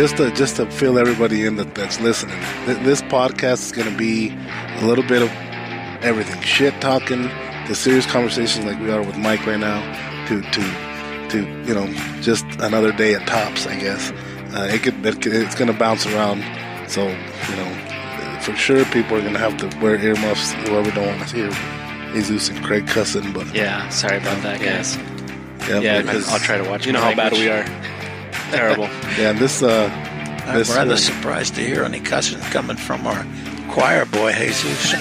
just to just to fill everybody in that, that's listening, th- this podcast is going to be a little bit of everything: shit talking, the serious conversations like we are with Mike right now, to to to you know just another day at tops. I guess uh, it could it, it's going to bounce around. So you know, for sure, people are going to have to wear earmuffs. Whoever don't want to hear Jesus and Craig cussing, but Yeah, sorry about that, guys. yeah, Yeah, because I'll try to watch. You know my how bad we are. Terrible. yeah, this uh, I'm this rather uh, surprised to hear any cussing coming from our choir boy, Jesus.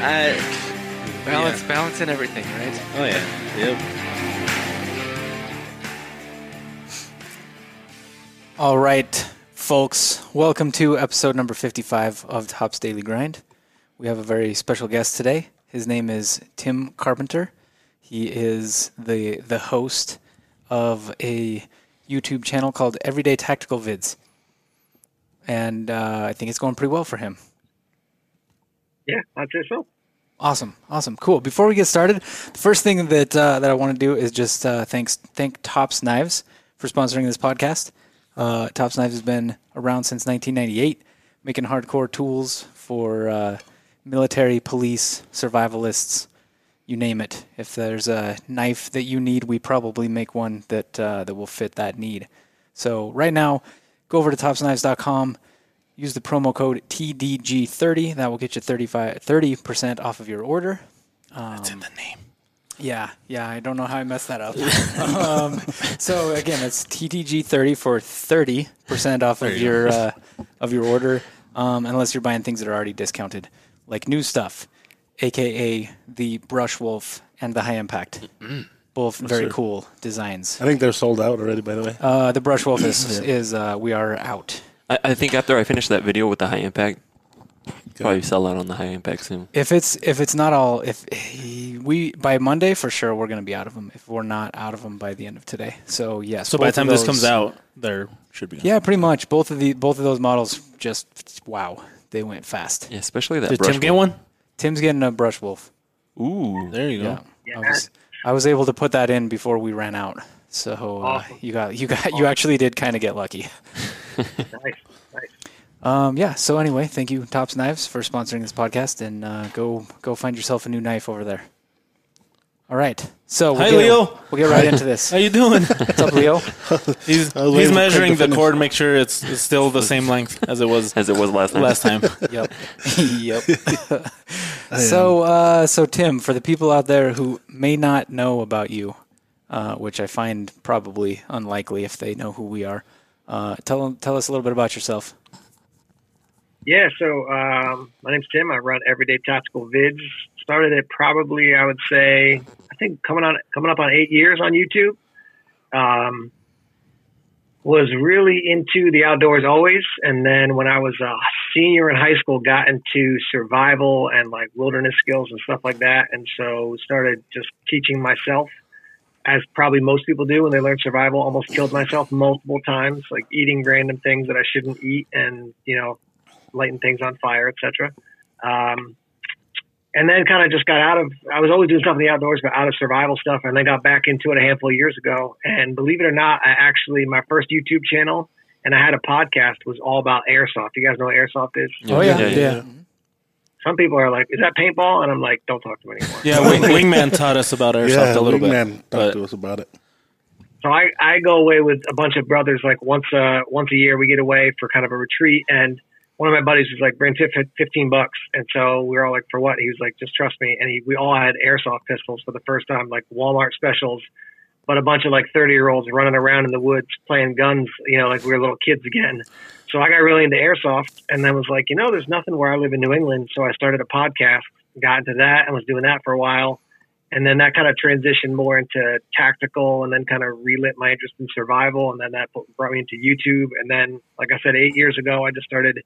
Uh, balance, balance, and everything, right? Oh yeah. Yep. All right, folks, welcome to episode number 55 of Tops Daily Grind. We have a very special guest today. His name is Tim Carpenter. He is the the host of a YouTube channel called Everyday Tactical Vids. And uh, I think it's going pretty well for him. Yeah, I'd say so. Awesome, awesome, cool. Before we get started, the first thing that uh, that I want to do is just uh, thanks thank Tops Knives for sponsoring this podcast. Uh, Tops Knives has been around since 1998, making hardcore tools for uh, military, police, survivalists, you name it. If there's a knife that you need, we probably make one that uh, that will fit that need. So right now, go over to topsknives.com. Use the promo code TDG30. That will get you 35, 30% off of your order. That's in the name. Yeah, yeah, I don't know how I messed that up. um, so again, it's TTG30 for 30% off of your uh, of your order, um, unless you're buying things that are already discounted, like new stuff, aka the Brush Wolf and the High Impact. Both very cool designs. I think they're sold out already. By the way, Uh, the Brush Wolf is, is uh, we are out. I, I think after I finish that video with the high impact, probably sell out on the high impact soon. If it's if it's not all if we by Monday for sure we're going to be out of them. If we're not out of them by the end of today, so yes. So by the both of time this comes out, there should be. Yeah, pretty much. Both of the both of those models just wow, they went fast. Yeah, especially that. Did brush Tim get one. One? Tim's getting a brush wolf. Ooh, There you go. Yeah, I was I was able to put that in before we ran out. So uh, Awesome. you got you got you actually did kind of get lucky. Nice, nice. Um, yeah. So anyway, thank you, Tops Knives, for sponsoring this podcast, and uh, go go find yourself a new knife over there. All right. So we'll Hi, get, Leo. We'll get right into this. How you doing? What's up, Leo? he's I was waiting he's measuring the cord, make sure it's, it's still the same length as it was as it was last time. last time. Yep. yep. So, uh, so Tim, for the people out there who may not know about you, uh, which I find probably unlikely if they know who we are, uh, tell tell us a little bit about yourself. Yeah, so um, my name's Tim. I run Everyday Tactical Vids. Started it probably, I would say, I think coming on coming up on eight years on YouTube. Um, was really into the outdoors always, and then when I was a senior in high school, got into survival and like wilderness skills and stuff like that, and so started just teaching myself. As probably most people do when they learn survival, almost killed myself multiple times, like eating random things that I shouldn't eat, and you know, lighting things on fire, etc. Um, and then kind of just got out of. I was always doing stuff in the outdoors, but out of survival stuff, and then got back into it a handful of years ago. And believe it or not, I actually my first YouTube channel and I had a podcast was all about airsoft. You guys know what airsoft is? Oh yeah, yeah, yeah. yeah. Some people are like, "Is that paintball?" And I'm like, "Don't talk to me anymore." Yeah, Wing, Wingman taught us about airsoft yeah, a little Wingman bit. talked But to us about it. So I, I go away with a bunch of brothers like once a once a year we get away for kind of a retreat and one of my buddies was like bring fif- 15 bucks and so we were all like for what he was like just trust me and he, we all had airsoft pistols for the first time like Walmart specials but a bunch of like 30 year olds running around in the woods playing guns you know like we were little kids again. So I got really into airsoft and then was like you know there's nothing where I live in New England. So I started a podcast got into that and was doing that for a while. And then that kind of transitioned more into tactical and then kind of relit my interest in survival. And then that brought me into youtube. And then like i said eight years ago i just started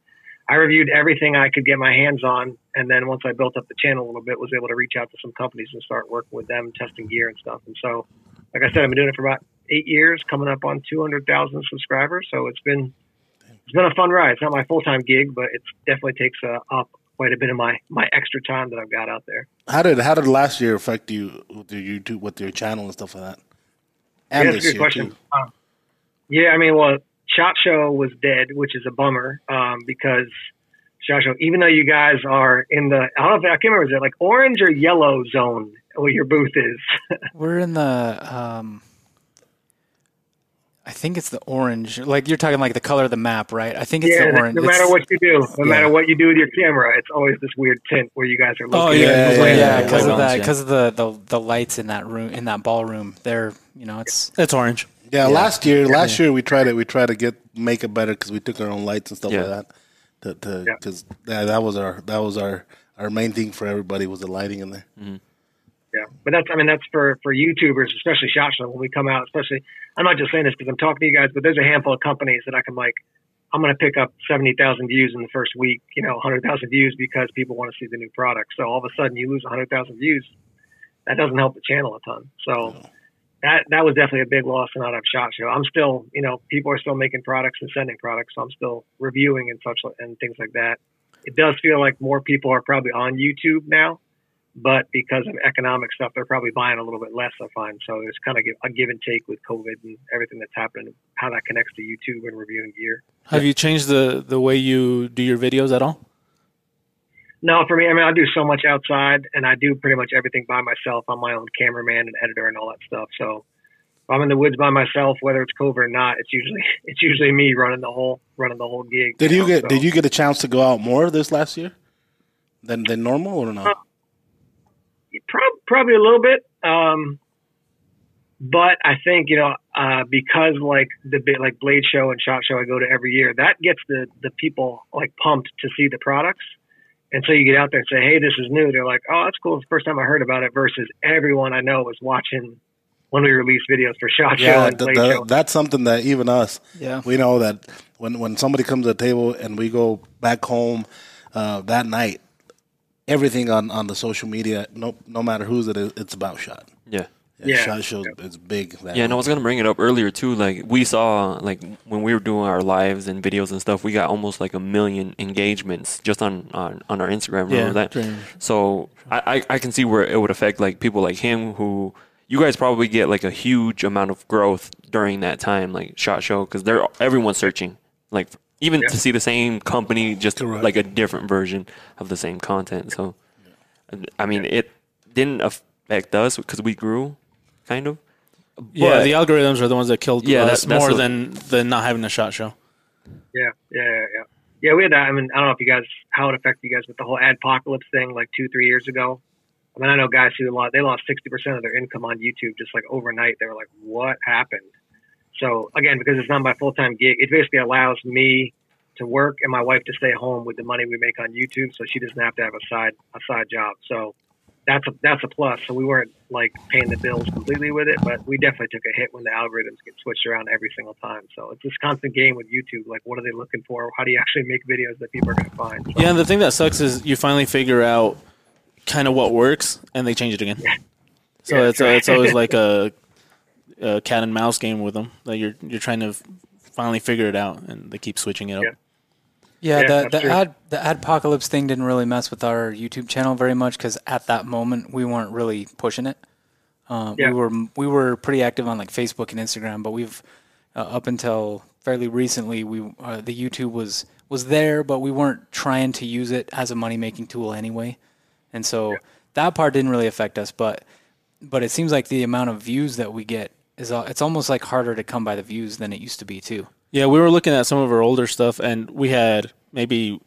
i reviewed everything i could get my hands on. And then once i built up the channel a little bit was able to reach out to some companies and start working with them testing gear and stuff. And so like i said i've been doing it for about eight years coming up on 200000 subscribers so it's been it's been a fun ride it's not my full-time gig but it definitely takes uh, up quite a bit of my my extra time that i've got out there How did how did last year affect you with your YouTube, with your channel and stuff like that? And yeah, that's a good question. Um, Yeah, I mean, well, Shot Show was dead, which is a bummer um, because Shot Show, even though you guys are in the, I don't know if I can't remember, is it like orange or yellow zone where your booth is? We're in the. Um, I think it's the orange. Like you're talking like the color of the map, right? I think it's yeah, the orange. no It's- matter what you do, no yeah. matter what you do with your camera, it's always this weird tint where you guys are looking. Oh, at yeah, it. yeah, yeah, yeah, yeah, because of that, because of the, the the lights in that room, in that ballroom. They're, you know, it's It's orange. Yeah, last year, last year we tried it. We tried to get make it better because we took our own lights and stuff Yeah. like that. To, to, Because yeah, that was our that was our our main thing for everybody was the lighting in there. Yeah, but that's I mean that's for for YouTubers, especially Shot when we come out. Especially, I'm not just saying this because I'm talking to you guys, but there's a handful of companies that I can like. I'm going to pick up 70,000 views in the first week, you know, 100,000 views because people want to see the new product. So all of a sudden you lose 100,000 views. That doesn't help the channel a ton. So that that was definitely a big loss to not have Shot Show. I'm still, you know, people are still making products and sending products, so I'm still reviewing and such and things like that. It does feel like more people are probably on YouTube now but because of economic stuff, they're probably buying a little bit less. I find so there's kind of a give and take with COVID and everything that's happening, how that connects to YouTube and reviewing gear. Have you changed the the way you do your videos at all? No, for me, I mean, I do so much outside, and I do pretty much everything by myself. I'm my own cameraman and editor and all that stuff. So if I'm in the woods by myself, whether it's COVID or not, it's usually it's usually me running the whole running the whole gig. Did you know, get so- Did you get a chance to go out more this last year than than normal or no? Uh, Prob- probably a little bit. Um, but I think you know uh, because like the bit like Blade Show and Shot Show I go to every year, that gets the the people like pumped to see the products. And so you get out there and say, "Hey, this is new." They're like, "Oh, that's cool. It's the first time I heard about it." Versus everyone I know was watching when we released videos for Shot Show Yeah, and th- Blade th- Show. that's something that even us, Yeah. we know that when when somebody comes to the table and we go back home uh, that night, everything on, on the social media, no no matter whose it is, it's about shot. Yeah. Yeah. shot show is big. That Yeah, and I was gonna bring it up earlier too. Like we saw, like when we were doing our lives and videos and stuff, we got almost like a million engagements just on on, on our Instagram. Remember Yeah, that? during- So I, I I can see where it would affect like people like him who you guys probably get like a huge amount of growth during that time, like Shot Show, because they're everyone's searching, like even to see the same company, just Correct. like a different version of the same content. So I mean, it didn't affect us because we grew, kind of. Yeah, the algorithms are the ones that killed Yeah, us that- that's more what- than than not having a shot show. Yeah, yeah, yeah, yeah. Yeah, we had that. I mean, I don't know if you guys how it affected you guys with the whole adpocalypse thing like two, three years ago. I mean, I know guys who lost they lost sixty percent of their income on YouTube just like overnight. They were like, "What happened?" So again, because it's not my full time gig, it basically allows me to work and my wife to stay home with the money we make on YouTube, so she doesn't have to have a side a side job. So that's a that's a plus. So we weren't like paying the bills completely with it, but we definitely took a hit when the algorithms get switched around every single time. So it's this constant game with YouTube. Like, what are they looking for? How do you actually make videos that people are going to find? So, Yeah, and the thing that sucks is you finally figure out kind of what works, and they change it again. So Yeah, it's right. it's always like a, a cat and mouse game with them. That you're you're trying to finally figure it out, and they keep switching it up. Yeah. Yeah, Yeah, the that's the true. ad the adpocalypse thing didn't really mess with our YouTube channel very much because at that moment we weren't really pushing it. Um, Yeah. We were we were pretty active on like Facebook and Instagram, but we've uh, up until fairly recently we uh, the YouTube was was there, but we weren't trying to use it as a money making tool anyway, and so that part didn't really affect us. But but it seems like the amount of views that we get is al- it's almost like harder to come by the views than it used to be too. Yeah, we were looking at some of our older stuff, and we had maybe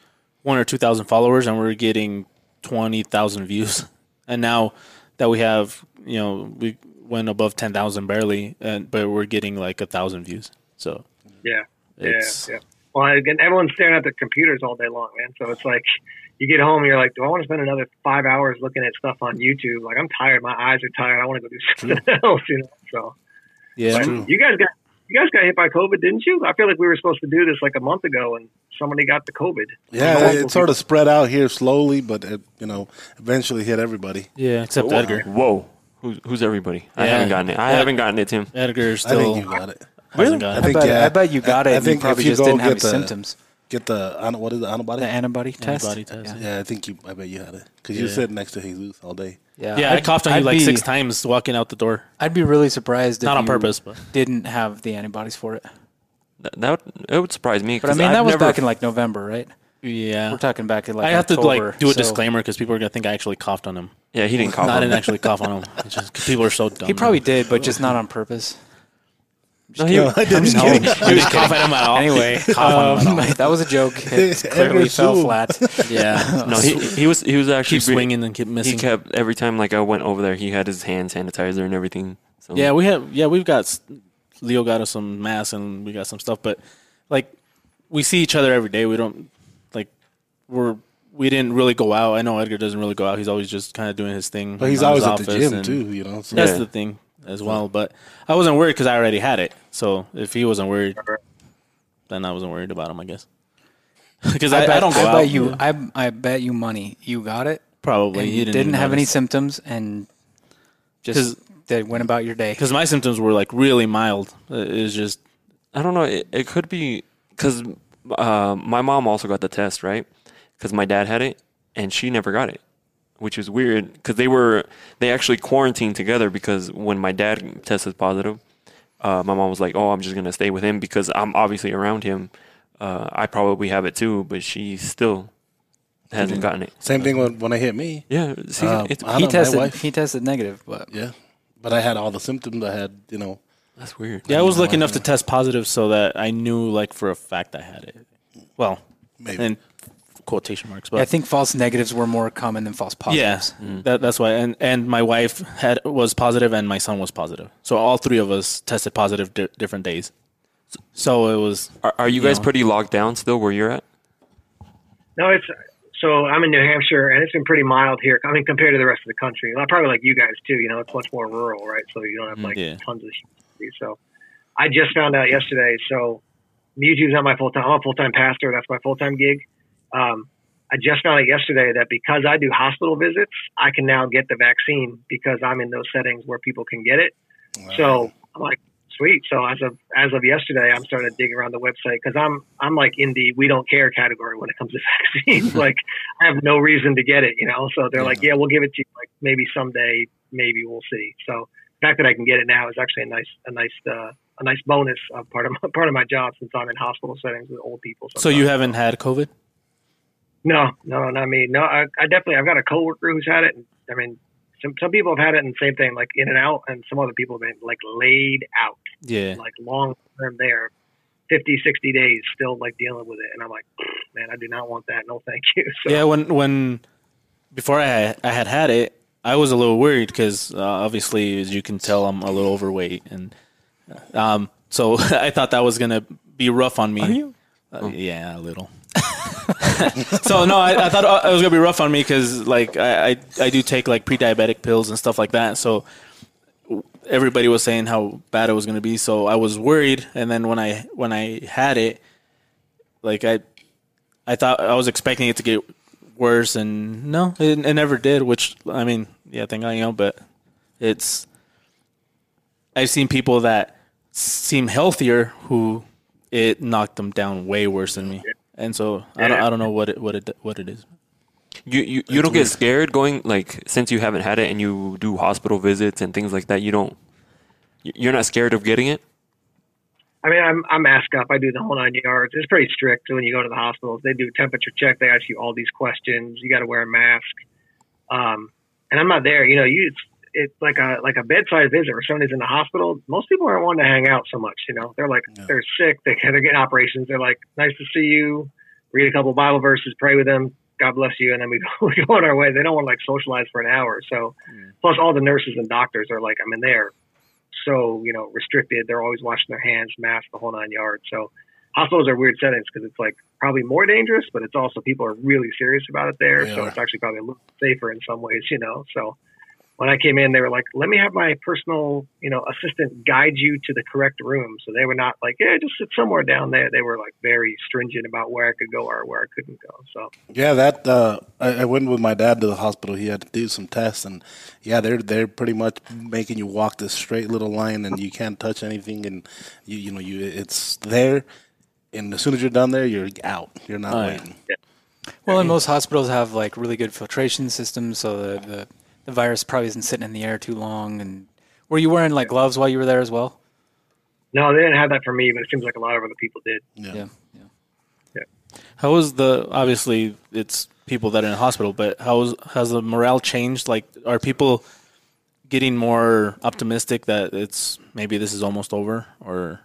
one or two thousand followers, and we were getting twenty thousand views. And now that we have, you know, we went above ten thousand barely, and but we're getting like a thousand views. So yeah, it's yeah, yeah. Well, again, everyone's staring at their computers all day long, man. So it's like you get home and you're like, do I want to spend another five hours looking at stuff on YouTube? Like, I'm tired. My eyes are tired. I want to go do something else, you know. So yeah, But you guys got you guys got hit by COVID, didn't you? I feel like we were supposed to do this like a month ago, and somebody got the COVID. Yeah, Multiple it sort of spread out here slowly, but it, you know, eventually hit everybody. yeah, except Edgar. Whoa. Who's, who's everybody? I haven't gotten it. I Yeah. haven't gotten it, Tim. Edgar I still think you got it. hasn't got I it. think I bet, yeah. I bet you got I- it. I and think you probably you just didn't have get any the- symptoms. Get the what is the antibody? The antibody test. Antibody test. Yeah. yeah, I think you. I bet you had it because you Yeah. sit next to Jesus all day. Yeah, Yeah, i I'd- coughed on you I'd like be- six times walking out the door. I'd be really surprised if Not on you purpose, but didn't have the antibodies for it. That, that would, it would surprise me. But I 'cause mean, I've that was never- back in like November, right? Yeah. We're talking back in like I have October, to like do a so- disclaimer because people are gonna think I actually coughed on him. Yeah, he didn't cough. No, I on didn't me. actually cough on him. It's just 'cause people are so dumb. He probably did, but just not on purpose. No, he, I didn't No. kidding. He was coughing him out. Anyway, Cough on him um, that was a joke. It clearly fell flat. Yeah. no, he, he was he was actually keep re- swinging and keep He kept every time like I went over there, he had his hand sanitizer and everything. So Yeah, we have. Yeah, we've got. Leo got us some masks and we got some stuff, but like we see each other every day. We don't like we're we didn't really go out. I know Edgar doesn't really go out. He's always just kind of doing his thing. But he's always at the office gym and too, you know. So. That's Yeah. the thing as well. But I wasn't worried because I already had it. So if he wasn't worried, then I wasn't worried about him. I guess because I, I, bet, don't go I out. bet you. I, I bet you money you got it. probably and you didn't, didn't, even have any symptoms and just did, went about your day. because my symptoms were like really mild. Uh, It was just I don't know. It, it could be because uh, my mom also got the test, right? Because my dad had it and she never got it, which is weird. Because they were they actually quarantined together because when my dad tested positive, uh, my mom was like, "Oh, I'm just gonna stay with him because I'm obviously around him. Uh, I probably have it too, but she still hasn't gotten it." Same thing when, when I hit me. Yeah, see, Um, it's, I He know, my tested. wife- He tested negative, but Yeah, but I had all the symptoms. I had, you know, that's weird. Yeah, I was lucky enough to test positive so that I knew, like, for a fact I had it. Well, maybe. in quotation marks, but I think false negatives were more common than false yeah, positives. Mm. that, that's why. And and my wife had was positive, and my son was positive. So all three of us tested positive di- different days. So it was Are, are you You guys know. pretty locked down still where you're at? No, it's so I'm in New Hampshire, and it's been pretty mild here. I mean, compared to the rest of the country, Well, probably like you guys too. You know, it's much more rural, right? So you don't have mm, like Yeah. tons of. So I just found out yesterday. So YouTube's not my full time. I'm a full time pastor. That's my full time gig. Um, I just found out yesterday that because I do hospital visits, I can now get the vaccine because I'm in those settings where people can get it. So I'm like, sweet. So as of as of yesterday, I'm starting to dig around the website because I'm I'm like in the we don't care category when it comes to vaccines. like I have no reason to get it, you know. So they're like, yeah, we'll give it to you. Like maybe someday, maybe we'll see. So the fact that I can get it now is actually a nice a nice uh, a nice bonus uh, part of my, part of my job since I'm in hospital settings with old people. so you haven't had COVID. No, no, not me. No, I, I definitely I've got a coworker who's had it. And, I mean, some some people have had it, and same thing, like in and out, and some other people have been like laid out, Yeah, like long term there, 50, 60 days, still like dealing with it, and I'm like, man, I do not want that. No, thank you. So, yeah. When when before I I had had it, I was a little worried because uh, obviously, as you can tell, I'm a little overweight, and um, so I thought that was gonna be rough on me. Are you? Uh, Yeah, a little. So no, I, I thought uh, it was gonna be rough on me because like I, I I do take like pre-diabetic pills and stuff like that. So everybody was saying how bad it was gonna be. So I was worried, and then when I when I had it, like I I thought I was expecting it to get worse, and no, it, it never did. Which I mean, yeah, thank God, you know, but it's I've seen people that seem healthier who it knocked them down way worse than me, and so I don't I don't know what it what it what it is. You you, you don't get scared going like since you haven't had it and you do hospital visits and things like that. You don't. you- You're not scared of getting it. I mean, I'm I'm masked up. I do the whole nine yards. It's pretty strict when you go to the hospitals. They do a temperature check. They ask you all these questions. You got to wear a mask. Um, and I'm not there. You know, you it's, like a like a bedside visit or somebody's in the hospital. Most people aren't wanting to hang out so much. You know, they're like they're sick. They they're getting operations. They're like, nice to see you. Read a couple Bible verses, pray with them. God bless you, and then we go, we go on our way. They don't want to like socialize for an hour. So, plus all the nurses and doctors are like, I mean, they're so you know restricted. They're always washing their hands, mask, the whole nine yards. So hospitals are weird settings because it's like probably more dangerous, but it's also people are really serious about it there. They so it's actually probably a little safer in some ways, you know. So when I came in, they were like, "Let me have my personal, you know, assistant guide you to the correct room." So they were not like, "Yeah, just sit somewhere down there." They were like very stringent about where I could go or where I couldn't go. So Yeah, that uh, I, I went with my dad to the hospital. He had to do some tests, and yeah, they're they're pretty much making you walk this straight little line, and you can't touch anything, and you you know you it's there, and as soon as you're done there, you're out. You're not Oh, yeah. Well, and most hospitals have like really good filtration systems, so the, the the virus probably isn't sitting in the air too long. And were you wearing like gloves while you were there as well? No, they didn't have that for me, but it seems like a lot of other people did. Yeah. yeah. How is the obviously it's people that are in the hospital, but how is, has the morale changed? Like, are people getting more optimistic that it's maybe this is almost over, or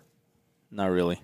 not really?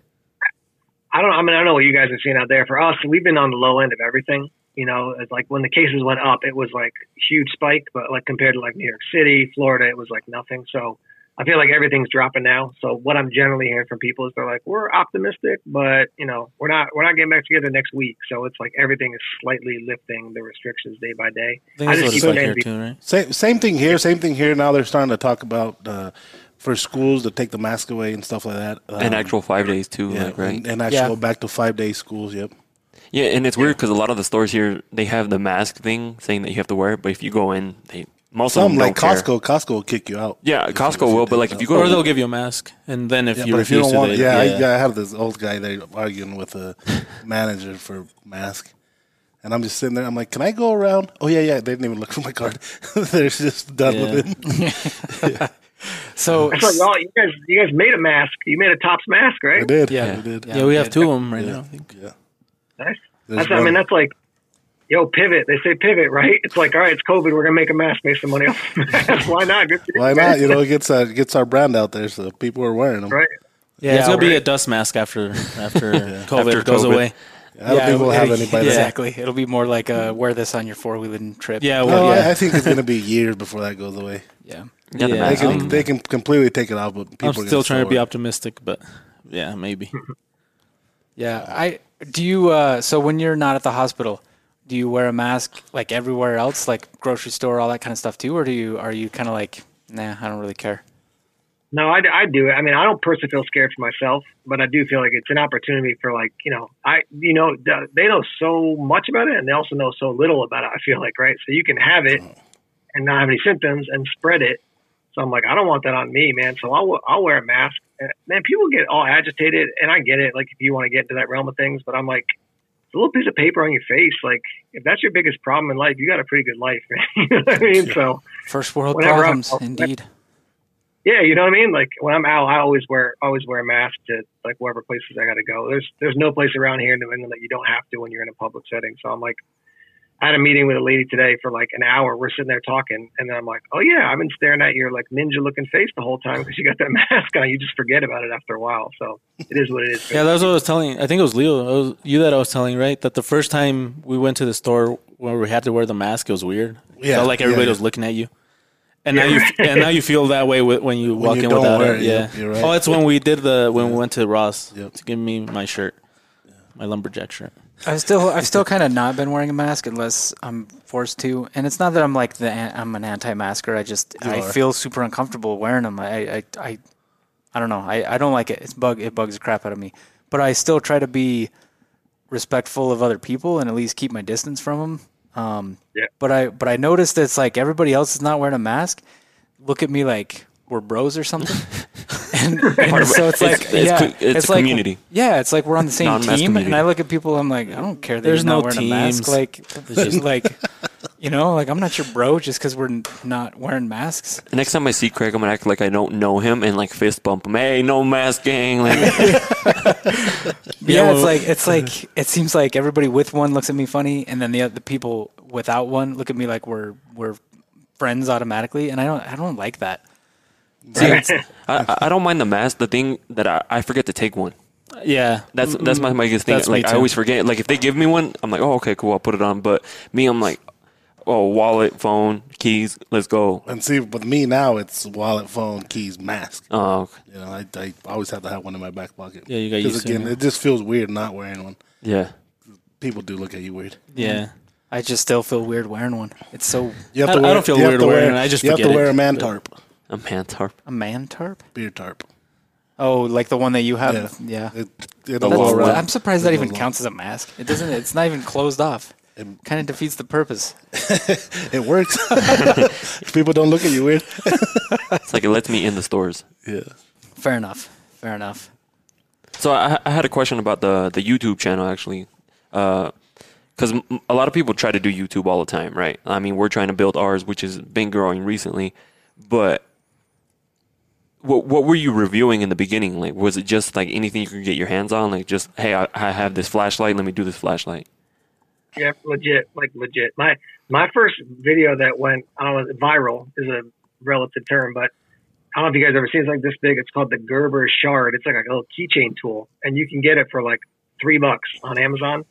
I don't. I mean, I don't know what you guys are seeing out there. For us, we've been on the low end of everything. You know, it's like when the cases went up, it was like huge spike, but like compared to like New York City, Florida, it was like nothing. So I feel like everything's dropping now. So what I'm generally hearing from people is they're like, we're optimistic, but you know, we're not we're not getting back together next week. So it's like everything is slightly lifting the restrictions day by day. I think that's what it's like here too, right? Same same thing here. Same thing here. Now they're starting to talk about uh, for schools to take the mask away and stuff like that. Um, and actual five days too, yeah, like, right? And, and actually Yeah. go back to five day schools. Yep. Yeah, and it's weird because a lot of the stores here they have the mask thing saying that you have to wear it, but if you go in, they most of them like don't care. Costco. Costco will kick you out. Yeah, Costco will, but like if you go Or they'll give you a mask, and then if Yeah, you but if you refuse don't to, want, they, yeah, yeah, I, I have this old guy there arguing with a manager for mask, and I'm just sitting there. I'm like, "Can I go around?" Oh yeah, yeah. They didn't even look for my card. They're just done Yeah. with it. So, That's like, y'all, you guys, you guys made a mask. You made a tops mask, right? I did. Yeah. I did. yeah, we have two of them right Yeah. now. I think. Yeah. Nice. That's, I mean, that's like, yo, pivot. They say pivot, right? It's like, all right, it's COVID. We're gonna make a mask, make some money off. mask. Why not? Good Why not? You know, it gets uh, gets our brand out there, so people are wearing them. Right. Yeah, it's Yeah, gonna be a dust mask after after COVID After goes COVID. away. I don't think we'll have it- any by. Exactly. It'll be more like a wear this on your four wheeling trip. Yeah, well, I, yeah. I think it's going to be years before that goes away. Yeah. yeah, Yeah, They can thing. they can completely take it off, but people I'm are gonna still trying to be it. optimistic, but yeah, maybe. Yeah. I do you uh so when you're not at the hospital, do you wear a mask like everywhere else, like grocery store, all that kind of stuff too, or do you are you kind of like, nah, I don't really care. No, I, I do it. I mean, I don't personally feel scared for myself, but I do feel like it's an opportunity for like, you know, I, you know, they know so much about it and they also know so little about it. I feel like, right. So you can have it and not have any symptoms and spread it. So I'm like, I don't want that on me, man. So I'll, I'll wear a mask. And, man, people get all agitated and I get it. Like if you want to get into that realm of things, but I'm like, it's a little piece of paper on your face. Like if that's your biggest problem in life, you got a pretty good life, man. you know what I mean? So, First world problems, indeed. yeah, you know what I mean. Like when I'm out, I always wear always wear a mask to like wherever places I got to go. There's there's no place around here in New England that you don't have to when you're in a public setting. So I'm like, I had a meeting with a lady today for like an hour. We're sitting there talking, and then I'm like, oh yeah, I've been staring at your like ninja looking face the whole time because you got that mask on. You just forget about it after a while. So it is what it is. Yeah, that's what I was telling. I think it was Leo. It was you that I was telling, right? That the first time we went to the store where we had to wear the mask, it was weird. Yeah, felt like everybody yeah, was looking at you. And now you and now you feel that way when you walk you in don't without wear it. it, Yeah. yep, you're right. Oh, it's when we did the when we went to Ross Yep. to give me my shirt, my lumberjack shirt. I've still I've still kind of not been wearing a mask unless I'm forced to, and it's not that I'm like the I'm an anti-masker. I just I are. feel super uncomfortable wearing them. I I I, I don't know. I, I don't like it. It's bug it bugs the crap out of me. But I still try to be respectful of other people and at least keep my distance from them. Um, Yeah. But I but I noticed that it's like everybody else is not wearing a mask. Look at me like we're bros or something. and, and so it's like It's- it's yeah, it's a like community. yeah, it's like we're on the same team, community. and I look at people. I'm like, I don't care that There's no wearing a mask. Like, just like, you know, like I'm not your bro just because we're not wearing masks. The next time I see Craig, I'm gonna act like I don't know him and like fist bump him. Hey, no mask gang. Like, Yeah, it's like it's like it seems like everybody with one looks at me funny, and then the other people without one look at me like we're we're friends automatically, and I don't I don't like that. See, I, I- I don't mind the mask. The thing that I, I forget to take one. Yeah, That's that's my biggest thing. That's like I always forget. Like if they give me one, I'm like, oh okay, cool, I'll put it on. But me, I'm like, oh wallet, phone, keys, let's go. And see, with me now, it's wallet, phone, keys, mask. Oh, okay. You know, I, I always have to have one in my back pocket. Yeah, you got Because used to it again, now. it just feels weird not wearing one. yeah. People do look at you weird. yeah. I just still feel weird wearing one. It's so You have I- to I wear, don't feel you have weird to wearing wear, it. I just feel like you have to forget wear it. a man tarp, A man tarp. a man tarp. beer tarp. Oh, like the one that you have. Yeah. Yeah. It, it'll That's- go around. I'm surprised that It even goes counts as a mask. It doesn't. It's not even closed off. It- Kind of defeats the purpose. It works. People don't look at you weird. It's like it lets me in the stores. yeah. Fair enough. Fair enough. So I, I had a question about the the YouTube channel actually, uh, because a lot of people try to do YouTube all the time, right? I mean, we're trying to build ours, which has been growing recently, but what what were you reviewing in the beginning? Like, was it just like anything you could get your hands on? Like, just hey, I, I have this flashlight. Let me do this flashlight. Yeah, legit, like legit. My my first video that went, I don't know, viral is a relative term, but I don't know if you guys ever seen it. It's like this big. It's called the Gerber Shard. It's like a little keychain tool, and you can get it for like three bucks on Amazon.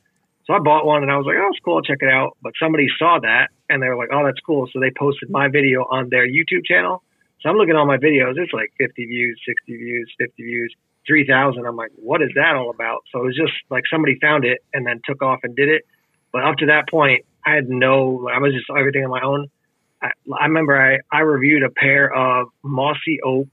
So I bought one, and I was like, "Oh, it's cool. I'll check it out." But somebody saw that, and they were like, "Oh, that's cool." So they posted my video on their YouTube channel. So I'm looking at all my videos. It's like 50 views, 60 views, 50 views, 3,000. I'm like, what is that all about? So it was just like somebody found it and then took off and did it. But up to that point, I had no, I was just everything on my own. I, I remember I, I reviewed a pair of mossy oak,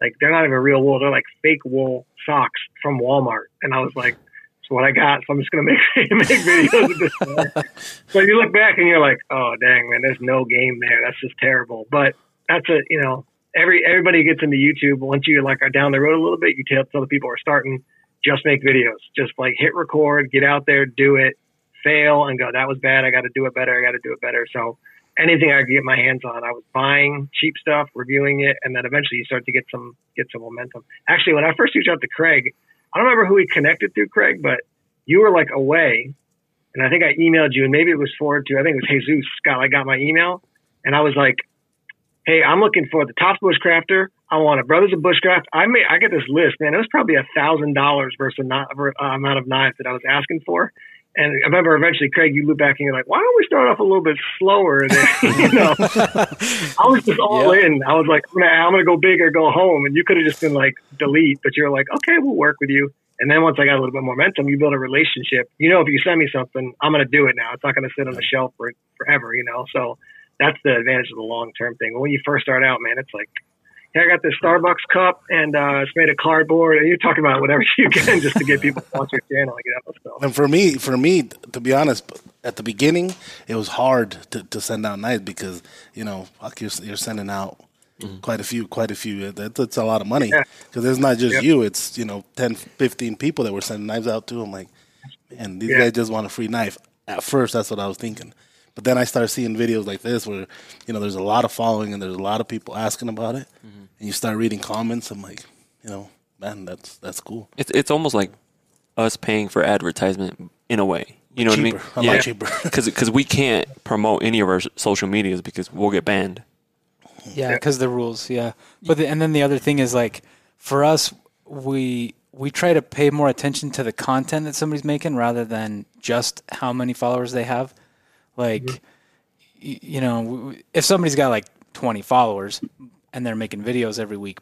like they're not even real wool, they're like fake wool socks from Walmart. And I was like, that's what I got. So I'm just going to make, make videos of this. so you look back and you're like, oh, dang, man, there's no game there. That's just terrible. But that's a, you know, every, everybody gets into YouTube. Once you like are down the road a little bit, you tell, the people are starting, just make videos, just like hit record, get out there, do it, fail and go, that was bad. I got to do it better. I got to do it better. So anything I could get my hands on, I was buying cheap stuff, reviewing it, and then eventually you start to get some get some momentum. Actually, when I first reached out to Craig, I don't remember who he connected through Craig, but you were like away, and I think I emailed you, and maybe it was forwarded to I think it was Jesus Scott. I got my email, and I was like, "Hey, I'm looking for the top bushcrafter. I want a Brothers of Bushcraft. I may I get this list, man. It was probably a thousand dollars versus not uh, amount of knives that I was asking for." And I remember eventually, Craig, you look back and you're like, why don't we start off a little bit slower? Than, you know, I was just all yep. in. I was like, I'm gonna, I'm gonna go big or go home. And you could have just been like, delete, but you're like, okay, we'll work with you. And then once I got a little bit more momentum, you build a relationship. You know, if you send me something, I'm gonna do it now. It's not gonna sit on the shelf for forever, you know. So that's the advantage of the long term thing. When you first start out, man, it's like hey, I got this Starbucks cup and uh, it's made of cardboard. And you're talking about whatever you can just to get people to watch your channel and get out. And for me, for me, to be honest, at the beginning, it was hard to, to send out knives because you know, you're, you're sending out mm-hmm. quite a few, quite a few. That, that's a lot of money because yeah. it's not just you; it's you know, 10, 15 people that were sending knives out to. I'm like, man, these yeah. guys just want a free knife. At first, that's what I was thinking. But then I started seeing videos like this where, you know, there's a lot of following and there's a lot of people asking about it. Mm-hmm. And you start reading comments. I'm like, you know, man, that's that's cool. It's it's almost like us paying for advertisement in a way. You know cheaper. what I mean? A yeah. cheaper. Because we can't promote any of our social medias because we'll get banned. Yeah, because the rules. Yeah, but the, and then the other thing is like for us, we we try to pay more attention to the content that somebody's making rather than just how many followers they have. Like, mm-hmm. y- you know, if somebody's got like 20 followers and they're making videos every week,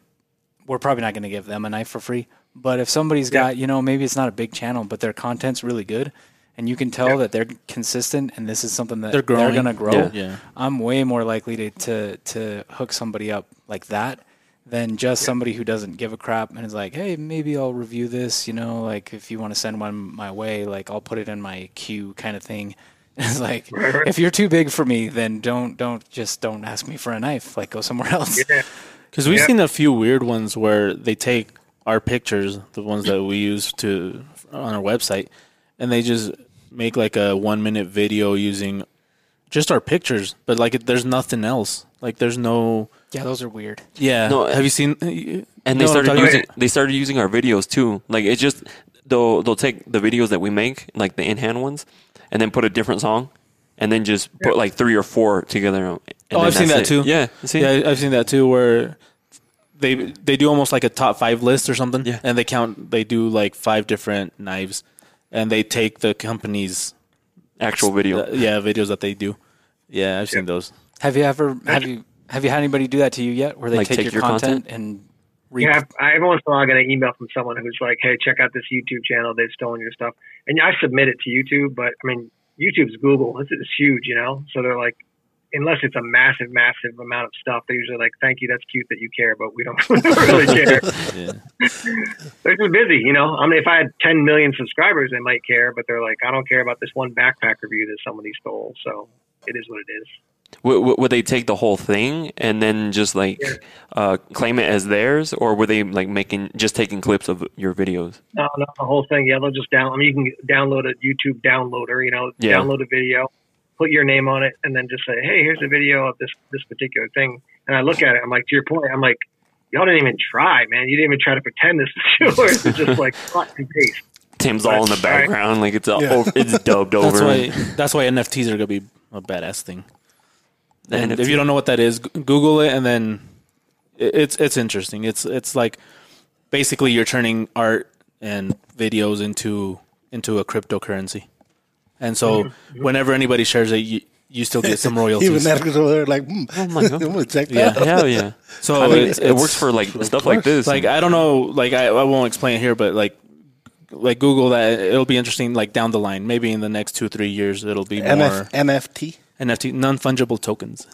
we're probably not going to give them a knife for free. But if somebody's yeah. got, you know, maybe it's not a big channel, but their content's really good, and you can tell yeah. that they're consistent and this is something that they're, they're going to grow. Yeah. yeah. I'm way more likely to, to to hook somebody up like that than just somebody who doesn't give a crap and is like, hey, maybe I'll review this. You know, like if you want to send one my way, like I'll put it in my queue, kind of thing. It's like if you're too big for me, then don't don't just don't ask me for a knife. Like go somewhere else. Because we've yeah. seen a few weird ones where they take our pictures, the ones that we use to on our website, and they just make like a one minute video using just our pictures, but like there's nothing else. Like there's no. Yeah, those are weird. Yeah. No, have you seen? And they started using they started using our videos too. Like it just they'll they'll take the videos that we make, like the in hand ones, and then put a different song, and then just yeah. put like three or four together. oh, I've seen that it. too. Yeah, see? yeah, I've seen that too. Where they they do almost like a top five list or something. Yeah. and they count. They do like five different knives, and they take the company's actual video. Uh, yeah, videos that they do. Yeah, I've seen those. Have you ever have you have you had anybody do that to you yet? Where they like take, take, your, your content, content, and yeah, I, every once in a while I get an email from someone who's like, "Hey, check out this YouTube channel. They've stolen your stuff." And I submit it to YouTube, but I mean, YouTube's Google. It's, it's huge, you know. So they're like, unless it's a massive, massive amount of stuff, they're usually like, "Thank you, that's cute that you care, but we don't really care." they're just busy, you know. I mean, if I had 10 million subscribers, they might care, but they're like, "I don't care about this one backpack review that somebody stole." So it is what it is. Would, would they take the whole thing and then just like yeah. uh, claim it as theirs, or were they like making just taking clips of your videos? No, no, the whole thing. Yeah, they'll just down. I mean, you can download a YouTube downloader. You know, yeah. download a video, put your name on it, and then just say, "Hey, here's a video of this this particular thing." And I look at it. I'm like, to your point, I'm like, y'all didn't even try, man. You didn't even try to pretend this is yours. It's just like cut and paste. Tim's all in the Right. background, like it's all Yeah. over, it's dubbed That's over. why that's why NFTs are gonna be a badass thing. The And NFT. if you don't know what that is, Google it, and then it's it's interesting. It's it's like basically you're turning art and videos into into a cryptocurrency, and so whenever anybody shares it, you, you still get some Even royalties. Edgar's over there like, hmm, Oh my God. I'm gonna check Yeah. that. out. Hell yeah! So I mean, it's, it works for like stuff like this. like I don't know, like I, I won't explain it here, but like like Google that it'll be interesting like down the line, maybe in the next two three years, it'll be more NF, NFT. NFT non fungible tokens.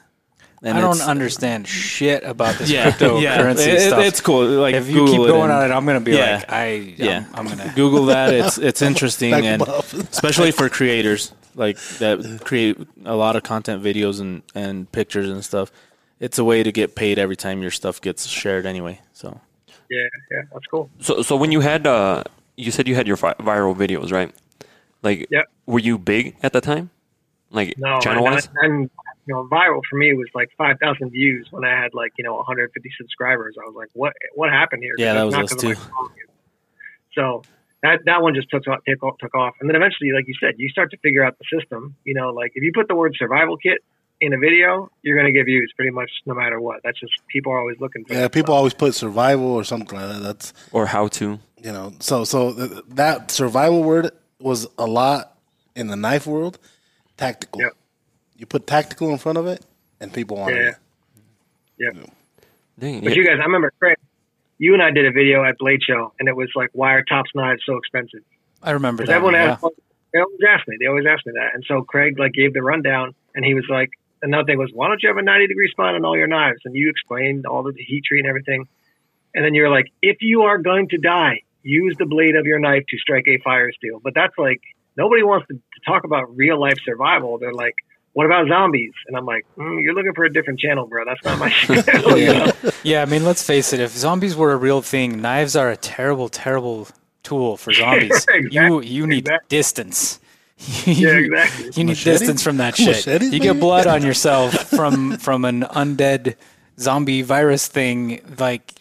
And I don't understand shit about this Yeah, cryptocurrency yeah, it- stuff. it's cool. Like if you Google keep going and- on it, I'm gonna be Yeah. like, I, yeah, I'm, I'm gonna. Google that. It's it's interesting and especially for creators like that create a lot of content, videos and and pictures and stuff. It's a way to get paid every time your stuff gets shared anyway. So Yeah, yeah, that's cool. so. So when you had, uh, you said you had your vi- viral videos, right? Like, Yep. were you big at the time? Like No, channel and, wise? and you know, viral for me was like five thousand views when I had like you know 150 subscribers. I was like, what what happened here? Yeah, that was not us 'cause too. So that that one just took off, took off, took off, and then eventually, like you said, you start to figure out the system. You know, like if you put the word survival kit in a video, you're going to get views pretty much no matter what. That's just people are always looking for. Yeah, people stuff. always put survival or something like that. That's Or how to? you know, so so th- that survival word was a lot in the knife world. Tactical. Yep. You put tactical in front of it, and people want Yeah. it. Yeah. Dang, But yeah. you guys, I remember Craig. You and I did a video at Blade Show, and it was like, "Why are Tops knives so expensive?" I remember that. everyone one, yeah. asked, they always ask me. They always ask me that. And so Craig like gave the rundown, and he was like, another thing was, why don't you have a 90 degree spine on all your knives? And you explained all the heat treat and everything. And then you're like, if you are going to die, use the blade of your knife to strike a fire steel. But that's like nobody wants to, to talk about real life survival. They're like, what about zombies? And I'm like, mm, you're looking for a different channel, bro. That's not my channel. you know? Yeah, I mean, let's face it. If zombies were a real thing, knives are a terrible, terrible tool for zombies. Exactly, You you need exactly. distance. Yeah, exactly. You need Machete? distance from that shit. Machetes, you get blood on yourself from from an undead zombie virus thing. Like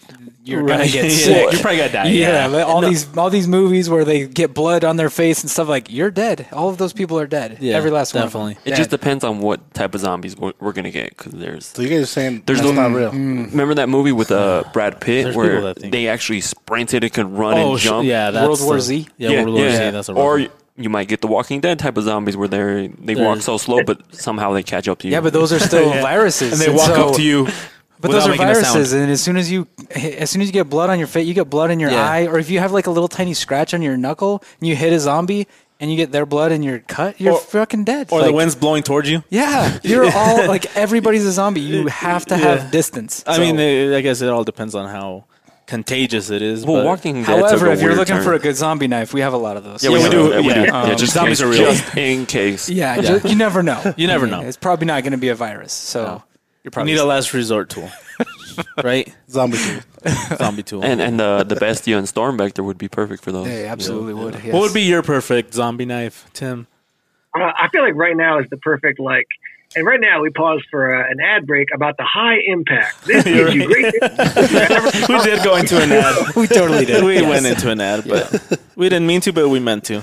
you're gonna Right. get Yeah, sick. you're probably gonna die, Yeah, yeah. like all these all these movies where they get blood on their face and stuff. Like you're dead. All of those people are dead. Yeah, Every last definitely. one. Definitely. them. It just depends on what type of zombies we're, we're gonna get. Because there's So you guys are saying There's that's no- not real. remember that movie with uh, Brad Pitt There's where people that think- they actually sprinted and could run oh and sh- jump. yeah, that's World War the- Z? Yeah, World War Z. That's a rough or one. you might get the Walking Dead type of zombies where they they walk so slow, but somehow they catch up to you. yeah, but those are still viruses, and they walk so- up to you. But those are making a sound. viruses, and as soon as you, as soon as you get blood on your face, you get blood in your Yeah. eye, or if you have like a little tiny scratch on your knuckle and you hit a zombie and you get their blood in your cut, you're Or- fucking dead. Or Like, the wind's blowing towards you. Yeah, you're all like everybody's a zombie. You have to have Yeah. distance. I So- mean, I guess it all depends on how contagious it is. well, but Walking Dead. however, took a if you're weird looking turn. for a good zombie knife, we have a lot of those. yeah, we have do, that, we yeah. do. Um, just zombies in are real. Just in case. yeah, Yeah. ju- you never know. You never I mean, know. It's probably not going to be a virus, so No. you're you probably need a last resort tool, right? Zombie tool. Zombie tool. And and the the Bestia and Storm Vector would be perfect for those. They absolutely would. Yes. What would be your perfect zombie knife, Tim? Uh, I feel like right now is the perfect like. And right now we pause for uh, an ad break about the high impact. This gives you great. we did go into an ad. we totally did. We yes. went into an ad, but we didn't mean to, but we meant to.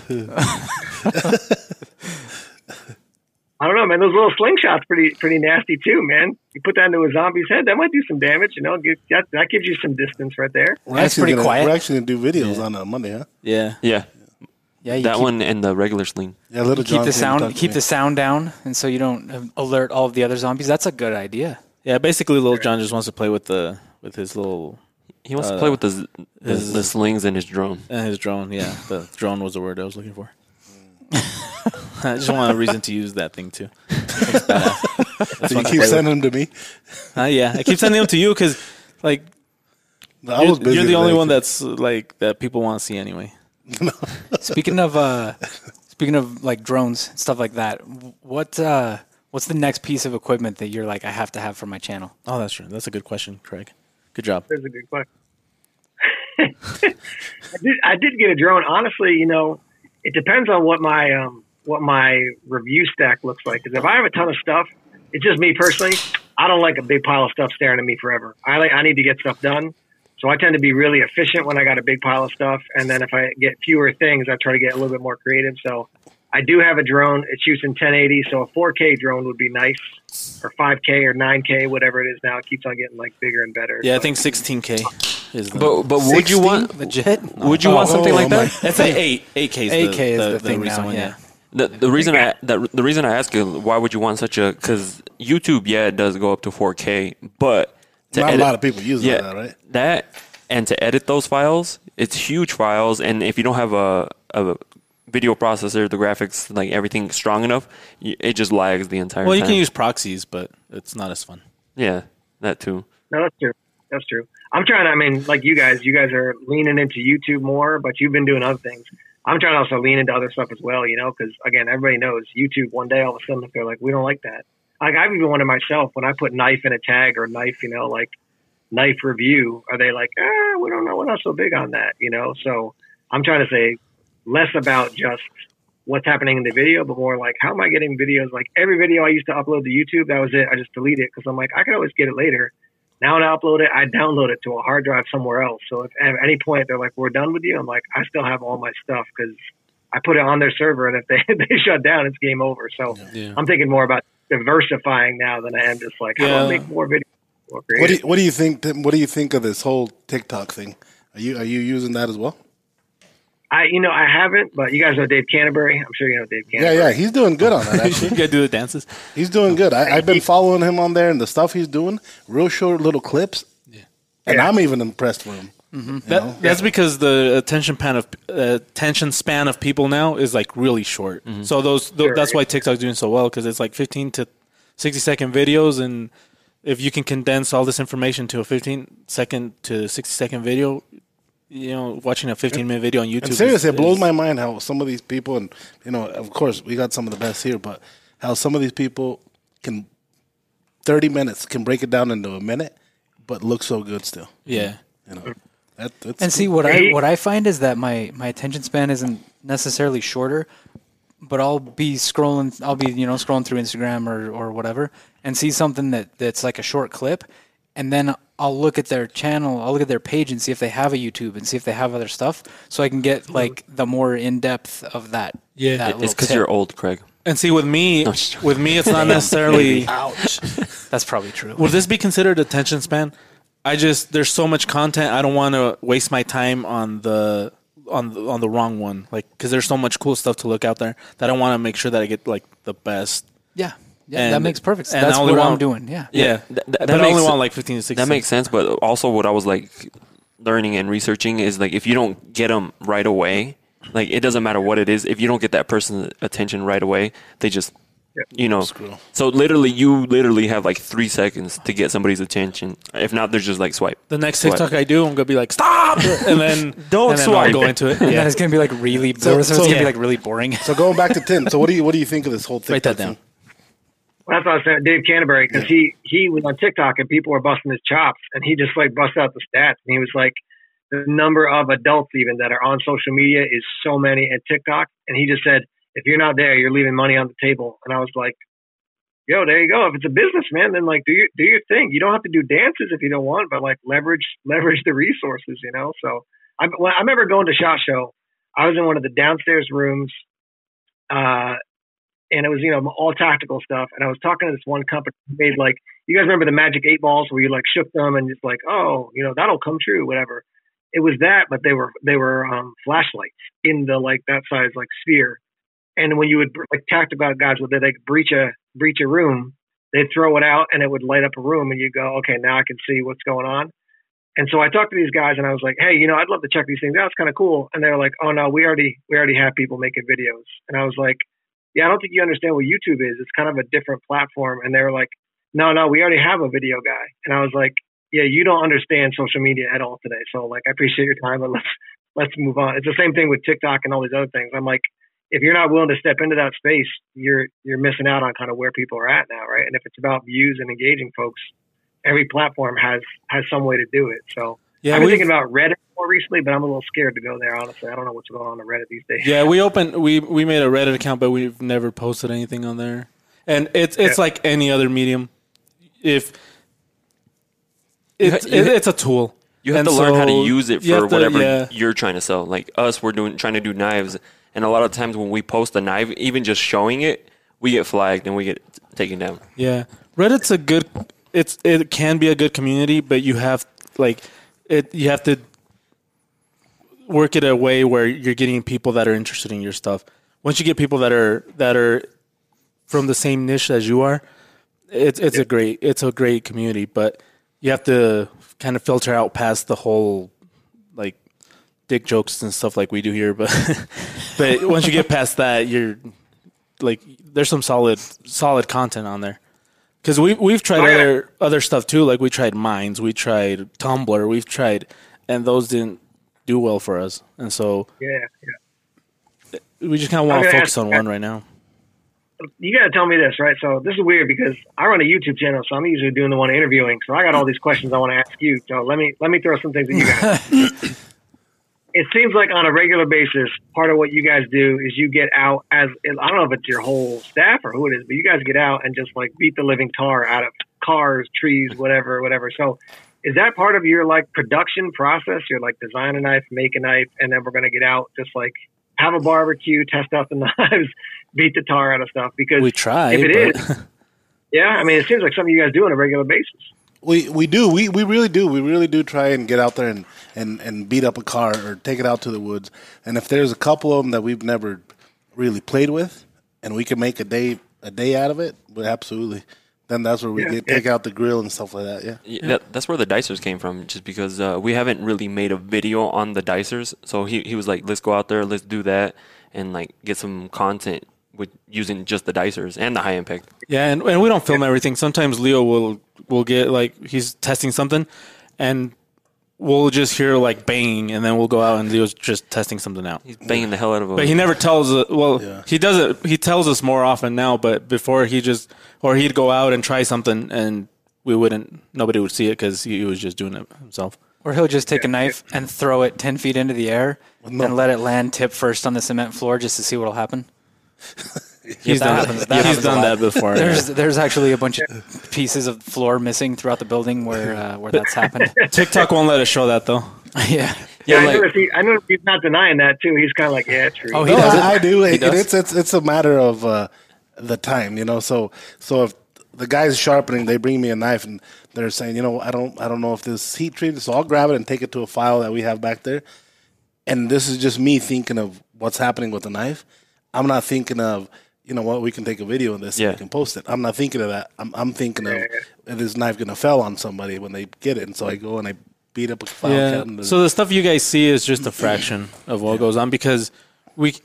I don't know, man. Those little slingshots pretty pretty nasty too, man. You put that into a zombie's head, that might do some damage. You know, Give- that, that gives you some distance right there. We're That's pretty gonna, quiet. We're actually gonna do videos on uh, Monday, huh? Yeah. Yeah, Yeah, you that keep, one and the regular sling. Yeah, little keep the sound, and talked to keep the sound down, and so you don't alert all of the other zombies. That's a good idea. Yeah, basically, Little John just wants to play with the with his little He wants to Uh, play with the, z- the his- the slings and his drone. uh, his drone. Yeah, the drone was the word I was looking for. I just want a reason to use that thing too. That's So you keep sending them to me. Uh, yeah, I keep sending them to you because, like, I you're, was—you're the only one that's like that people want to see anyway. Speaking of uh, speaking of like drones and stuff like that, what uh, what's the next piece of equipment that you're like I have to have for my channel? Oh, that's true. That's a good question, Craig. Good job. There's a good question. I did I did get a drone. Honestly, you know, it depends on what my um what my review stack looks like. Because if I have a ton of stuff, it's just me personally. I don't like a big pile of stuff staring at me forever. I like I need to get stuff done. So I tend to be really efficient when I got a big pile of stuff, and then if I get fewer things, I try to get a little bit more creative. So I do have a drone. It shoots in 1080, so a 4K drone would be nice, or 5K or 9K, whatever it is now. It keeps on getting like bigger and better. Yeah, I think 16k is the. But but would you want Legit. would you want something Oh, oh, oh, oh like that? It's a eight. Eight K. 8K is the thing recent now, one, yeah. The, the reason I that the reason I ask you why would you want such a because YouTube yeah it does go up to 4K but to Not a lot of people use yeah that, right? that and to edit those files it's huge files and if you don't have a a video processor the graphics like everything strong enough it just lags the entire Well, you time. can use proxies, but it's not as fun. yeah that too No, that's true. That's true. I'm trying to, I mean, like you guys, you guys are leaning into YouTube more, but you've been doing other things. I'm trying to also lean into other stuff as well, you know, because again, everybody knows YouTube one day all of a sudden if they're like, we don't like that. Like I've even wondered myself when I put knife in a tag or knife, you know, like knife review, are they like, ah, we don't know, we're not so big on that, you know? So I'm trying to say less about just what's happening in the video, but more like, how am I getting videos? Like every video I used to upload to YouTube, that was it. I just delete it because I'm like, I can always get it later. Now when I upload it, I download it to a hard drive somewhere else. So if at any point they're like, we're done with you, I'm like, I still have all my stuff because I put it on their server, and if they they shut down, it's game over. So Yeah. I'm thinking more about diversifying now than I am just like, how do Yeah. I make more videos? More What do you, what do you think? What do you think of this whole TikTok thing? Are you are you using that as well? I you know I haven't, but you guys know Dave Canterbury. I'm sure you know Dave Canterbury. yeah, yeah, he's doing good on that. you Actually, gotta do the dances. he's doing good. I, I've been following him on there and the stuff he's doing. Real short little clips. Yeah, and Yeah. I'm even impressed with him. That, that's because the attention span of uh, attention span of people now is like really short. So those th- Sure, that's yeah. why TikTok's doing so well because it's like 15 to 60 second videos, and if you can condense all this information to a 15 second to 60 second video, you know, watching a 15 minute video on YouTube. And seriously, is- it blows my mind how some of these people, and you know, of course, we got some of the best here, but how some of these people can, thirty minutes can break it down into a minute, but look so good still. Yeah. You know, that, that's And see what I what I find is that my my attention span isn't necessarily shorter, but I'll be scrolling I'll be you know scrolling through Instagram or or whatever and see something that that's like a short clip, and then I'll look at their channel, I'll look at their page and see if they have a YouTube and see if they have other stuff, so I can get like the more in depth of that. Yeah. that it's because you're old Craig And see, with me, No, with me, it's not necessarily. ouch. That's probably true. Would this be considered attention span? I just there's so much content. I don't want to waste my time on the on the, on the wrong one. Like because there's so much cool stuff to look out there that I want to make sure that I get like the best. yeah, yeah, that makes perfect. sense. and That's only what I'm doing. Yeah. Yeah, th- th- but that I only want like 15 to 16. that makes sense but also what I was like learning and researching is like if you don't get them right away like it doesn't matter what it is if you don't get that person's attention right away they just you know Screw. so literally you literally have like three seconds to get somebody's attention if not they're just like swipe The next Swipe. TikTok I do, I'm gonna be like stop, and then Don't and then swipe. I'll go into it. And Yeah, it's gonna be like really, So- so, it's gonna Yeah. be like really boring. So going back to Tim, so what do you what do you think of this whole TikTok Write that down. thing? That's what I was saying, Dave Canterbury, because he he was on TikTok and people were busting his chops, and he just like busted out the stats, and he was like, the number of adults even that are on social media is so many at TikTok, and he just said, if you're not there, you're leaving money on the table, and I was like, yo, there you go. If it's a business, man, then like do your do your thing. You don't have to do dances if you don't want, but like leverage leverage the resources, you know. So I I remember going to Shot Show. I was in one of the downstairs rooms. Uh, and it was you know all tactical stuff. And I was talking to this one company made like you guys remember the Magic Eight Balls where you like shook them and just like oh you know that'll come true whatever. It was that, but they were they were um, flashlights in the like that size like sphere. And when you would like tactical guys would they like breach a breach a room, they'd throw it out and it would light up a room and you go okay now I can see what's going on. And so I talked to these guys and I was like, hey, you know, I'd love to check these things out. It's kind of cool. And they're like, oh no, we already we already have people making videos. And I was like, yeah, I don't think you understand what YouTube is. It's kind of a different platform. And they were like, no, no, we already have a video guy. And I was like, yeah, you don't understand social media at all today. So like, I appreciate your time, but let's let's move on. It's the same thing with TikTok and all these other things. I'm like, if you're not willing to step into that space, you're you're missing out on kind of where people are at now, right? And if it's about views and engaging folks, every platform has has some way to do it. So yeah. I've been thinking about Reddit more recently, but I'm a little scared to go there. Honestly, I don't know what's going on on Reddit these days. Yeah, we opened we we made a Reddit account, but we've never posted anything on there. And it's it's Yeah. like any other medium. If it's You it, it's a tool. You have And to learn how to use it for have to- whatever yeah. you're trying to sell. Like us, we're doing trying to do knives, and a lot of times when we post a knife, even just showing it, we get flagged and we get taken down. Yeah, Reddit's a good. It's it can be a good community, but you have like it. You have to work it a way where you're getting people that are interested in your stuff. Once you get people that are that are from the same niche as you are, it's it's a great it's a great community. But you have to kind of filter out past the whole like dick jokes and stuff like we do here. But but once you get past that, you're like there's some solid solid content on there. Because we we've tried Oh, yeah. other other stuff too. Like we tried Minds, we tried Tumblr, we've tried, and those didn't do well for us. And so Yeah, yeah. we just kind of want to focus ask- on one right now. You got to tell me this, right? So this is weird because I run a YouTube channel, so I'm usually doing the one interviewing. So I got all these questions I want to ask you. So let me let me throw some things at you guys. it seems like on a regular basis, part of what you guys do is you get out as I don't know if it's your whole staff or who it is, but you guys get out and just like beat the living tar out of cars, trees, whatever, whatever. So is that part of your like production process? You're like design a knife, make a knife, and then we're gonna get out just like have a barbecue, test out the knives, beat the tar out of stuff because We try, if it but is, yeah, I mean, it seems like something you guys do on a regular basis. We we do we, we really do we really do try and get out there and, and, and beat up a car or take it out to the woods. And if there's a couple of them that we've never really played with, and we can make a day a day out of it, but absolutely, then that's where we Yeah, get yeah. take out the grill and stuff like that. Yeah. Yeah, That, that's where the dicers came from, just because uh, we haven't really made a video on the dicers. So he, he was like, let's go out there, let's do that, and like get some content with using just the dicers and the high impact. yeah, and, and we don't film everything. Sometimes Leo will will get like he's testing something, and we'll just hear like banging, and then we'll go out and Leo's just testing something out. He's banging the hell out of a. But he never tells. Uh, well, Yeah. he does it. He tells us more often now. But before he just, or he'd go out and try something, and we wouldn't. Nobody would see it because he was just doing it himself. Or he'll just take a knife and throw it 10 feet into the air no- and let it land tip first on the cement floor just to see what'll happen. He's that done. happens- that. that He's done that before. yeah. There's there's actually a bunch of pieces of floor missing throughout the building where uh, where that's happened. TikTok won't let us show that though. yeah. Yeah, Yeah, I like- noticed he, I noticed he's not denying that too. He's kind of like, yeah, true. Oh, he No, does. I, I do. It, does? it's it's it's a matter of uh, the time, you know. So so if the guy's sharpening, they bring me a knife and they're saying, you know, I don't I don't know if this heat treated, so I'll grab it and take it to a file that we have back there. And this is just me thinking of what's happening with the knife. I'm not thinking of you know what we can take a video of this Yeah. and we can post it. I'm not thinking of that. I'm I'm thinking of is this knife gonna fell on somebody when they get it, and so I go and I beat up a file Yeah. cabinet. So the stuff you guys see is just a fraction of what goes on because we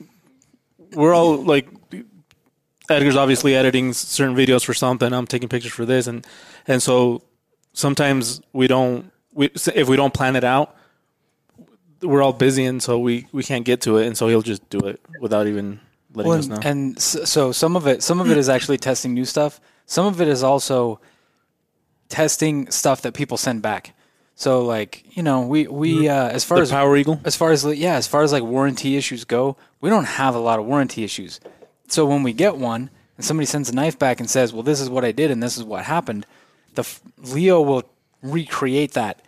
we're all like Edgar's obviously editing certain videos for something. I'm taking pictures for this, and and so sometimes we don't we if we don't plan it out, we're all busy, and so we we can't get to it, and so he'll just do it without even letting Well, us know. and, and s- so some of it some of it is actually testing new stuff. Some of it is also testing stuff that people send back. So like you know we we uh, as far the as Power Eagle. as far as yeah as far as like warranty issues go, we don't have a lot of warranty issues. So when we get one and somebody sends a knife back and says, "Well, this is what I did and this is what happened," the Leo will recreate that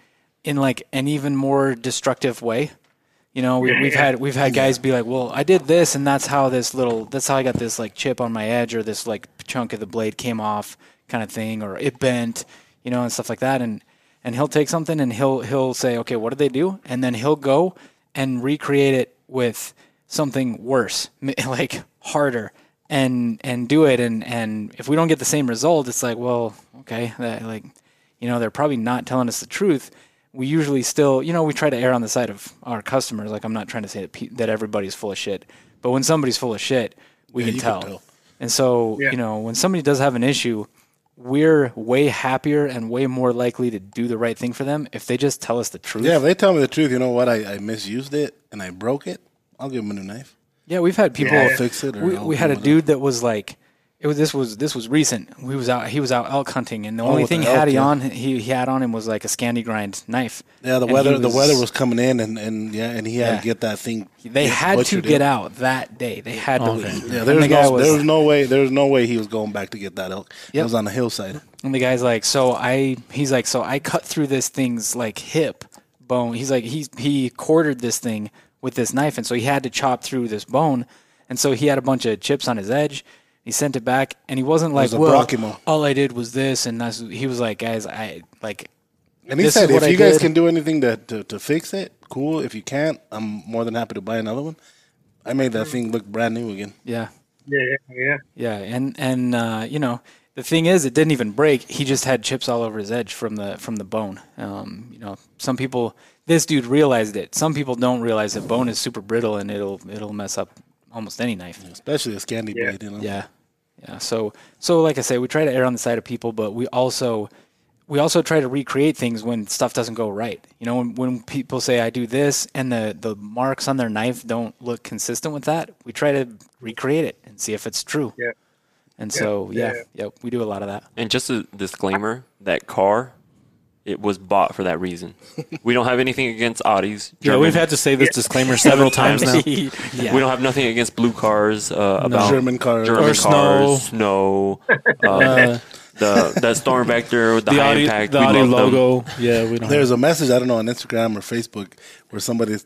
in like an even more destructive way. You know, we, we've had we've had guys be like, "Well, I did this, and that's how this little that's how I got this like chip on my edge, or this like chunk of the blade came off, kind of thing, or it bent, you know, and stuff like that." And and he'll take something and he'll he'll say, "Okay, what did they do?" And then he'll go and recreate it with something worse, like harder, and and do it. And and if we don't get the same result, it's like, well, okay, that, like you know, they're probably not telling us the truth. We usually still, you know, we try to err on the side of our customers. Like, I'm not trying to say that, pe- that everybody's full of shit, but when somebody's full of shit, we Yeah, can, tell. can tell. And so, Yeah. you know, when somebody does have an issue, we're way happier and way more likely to do the right thing for them if they just tell us the truth. yeah, if they tell me the truth, you know what? I, I misused it and I broke it. I'll give them a new knife. Yeah, we've had people Yeah. Fix it or We, we had a do dude that was like, it was this was this was recent. We was out. He was out elk hunting, and the oh, only thing the he had elk, he yeah. on he, he had on him was like a Scandi grind knife. Yeah, the And weather he the weather was coming in and, and yeah, and he had Yeah. to get that thing. They had to get in. out that day. They had to Okay. leave. Yeah, there was the no was, there was no way there was no way he was going back to get that elk. It was on the hillside. and the guy's like, so I he's like, so I cut through this thing's like hip bone. He's like he he quartered this thing with this knife, and so he had to chop through this bone, and so he had a bunch of chips on his edge. He sent it back, and he wasn't like, was "Well, Brachimo. all I did was this," and that's, he was like, "Guys, I like." And he This said, is what if I you guys did. can do anything to, to, to fix it, cool. If you can't, I'm more than happy to buy another one. I made that thing look brand new again. Yeah, Yeah, yeah, yeah. yeah, and and uh, you know the thing is, it didn't even break. He just had chips all over his edge from the from the bone. Um, you know, some people. This dude realized it. Some people don't realize that bone is super brittle and it'll it'll mess up almost any knife. Especially a Scandi Yeah. blade, you know. Yeah, yeah. So so like I say, we try to err on the side of people, but we also we also try to recreate things when stuff doesn't go right. You know, when, when people say I do this and the the marks on their knife don't look consistent with that, we try to recreate it and see if it's true. Yeah. And so yeah, yeah. yeah, we do a lot of that. And just a disclaimer: that car, it was bought for that reason. we don't have anything against Audis. Yeah, we've had to say this disclaimer several times now. yeah. We don't have nothing against blue cars. Uh, about German cars. German Or cars, snow, uh, the the Storm Vector, the, The high Audi, impact. the we Audi love them. logo. Yeah, we don't. There's a message, I don't know, on Instagram or Facebook where somebody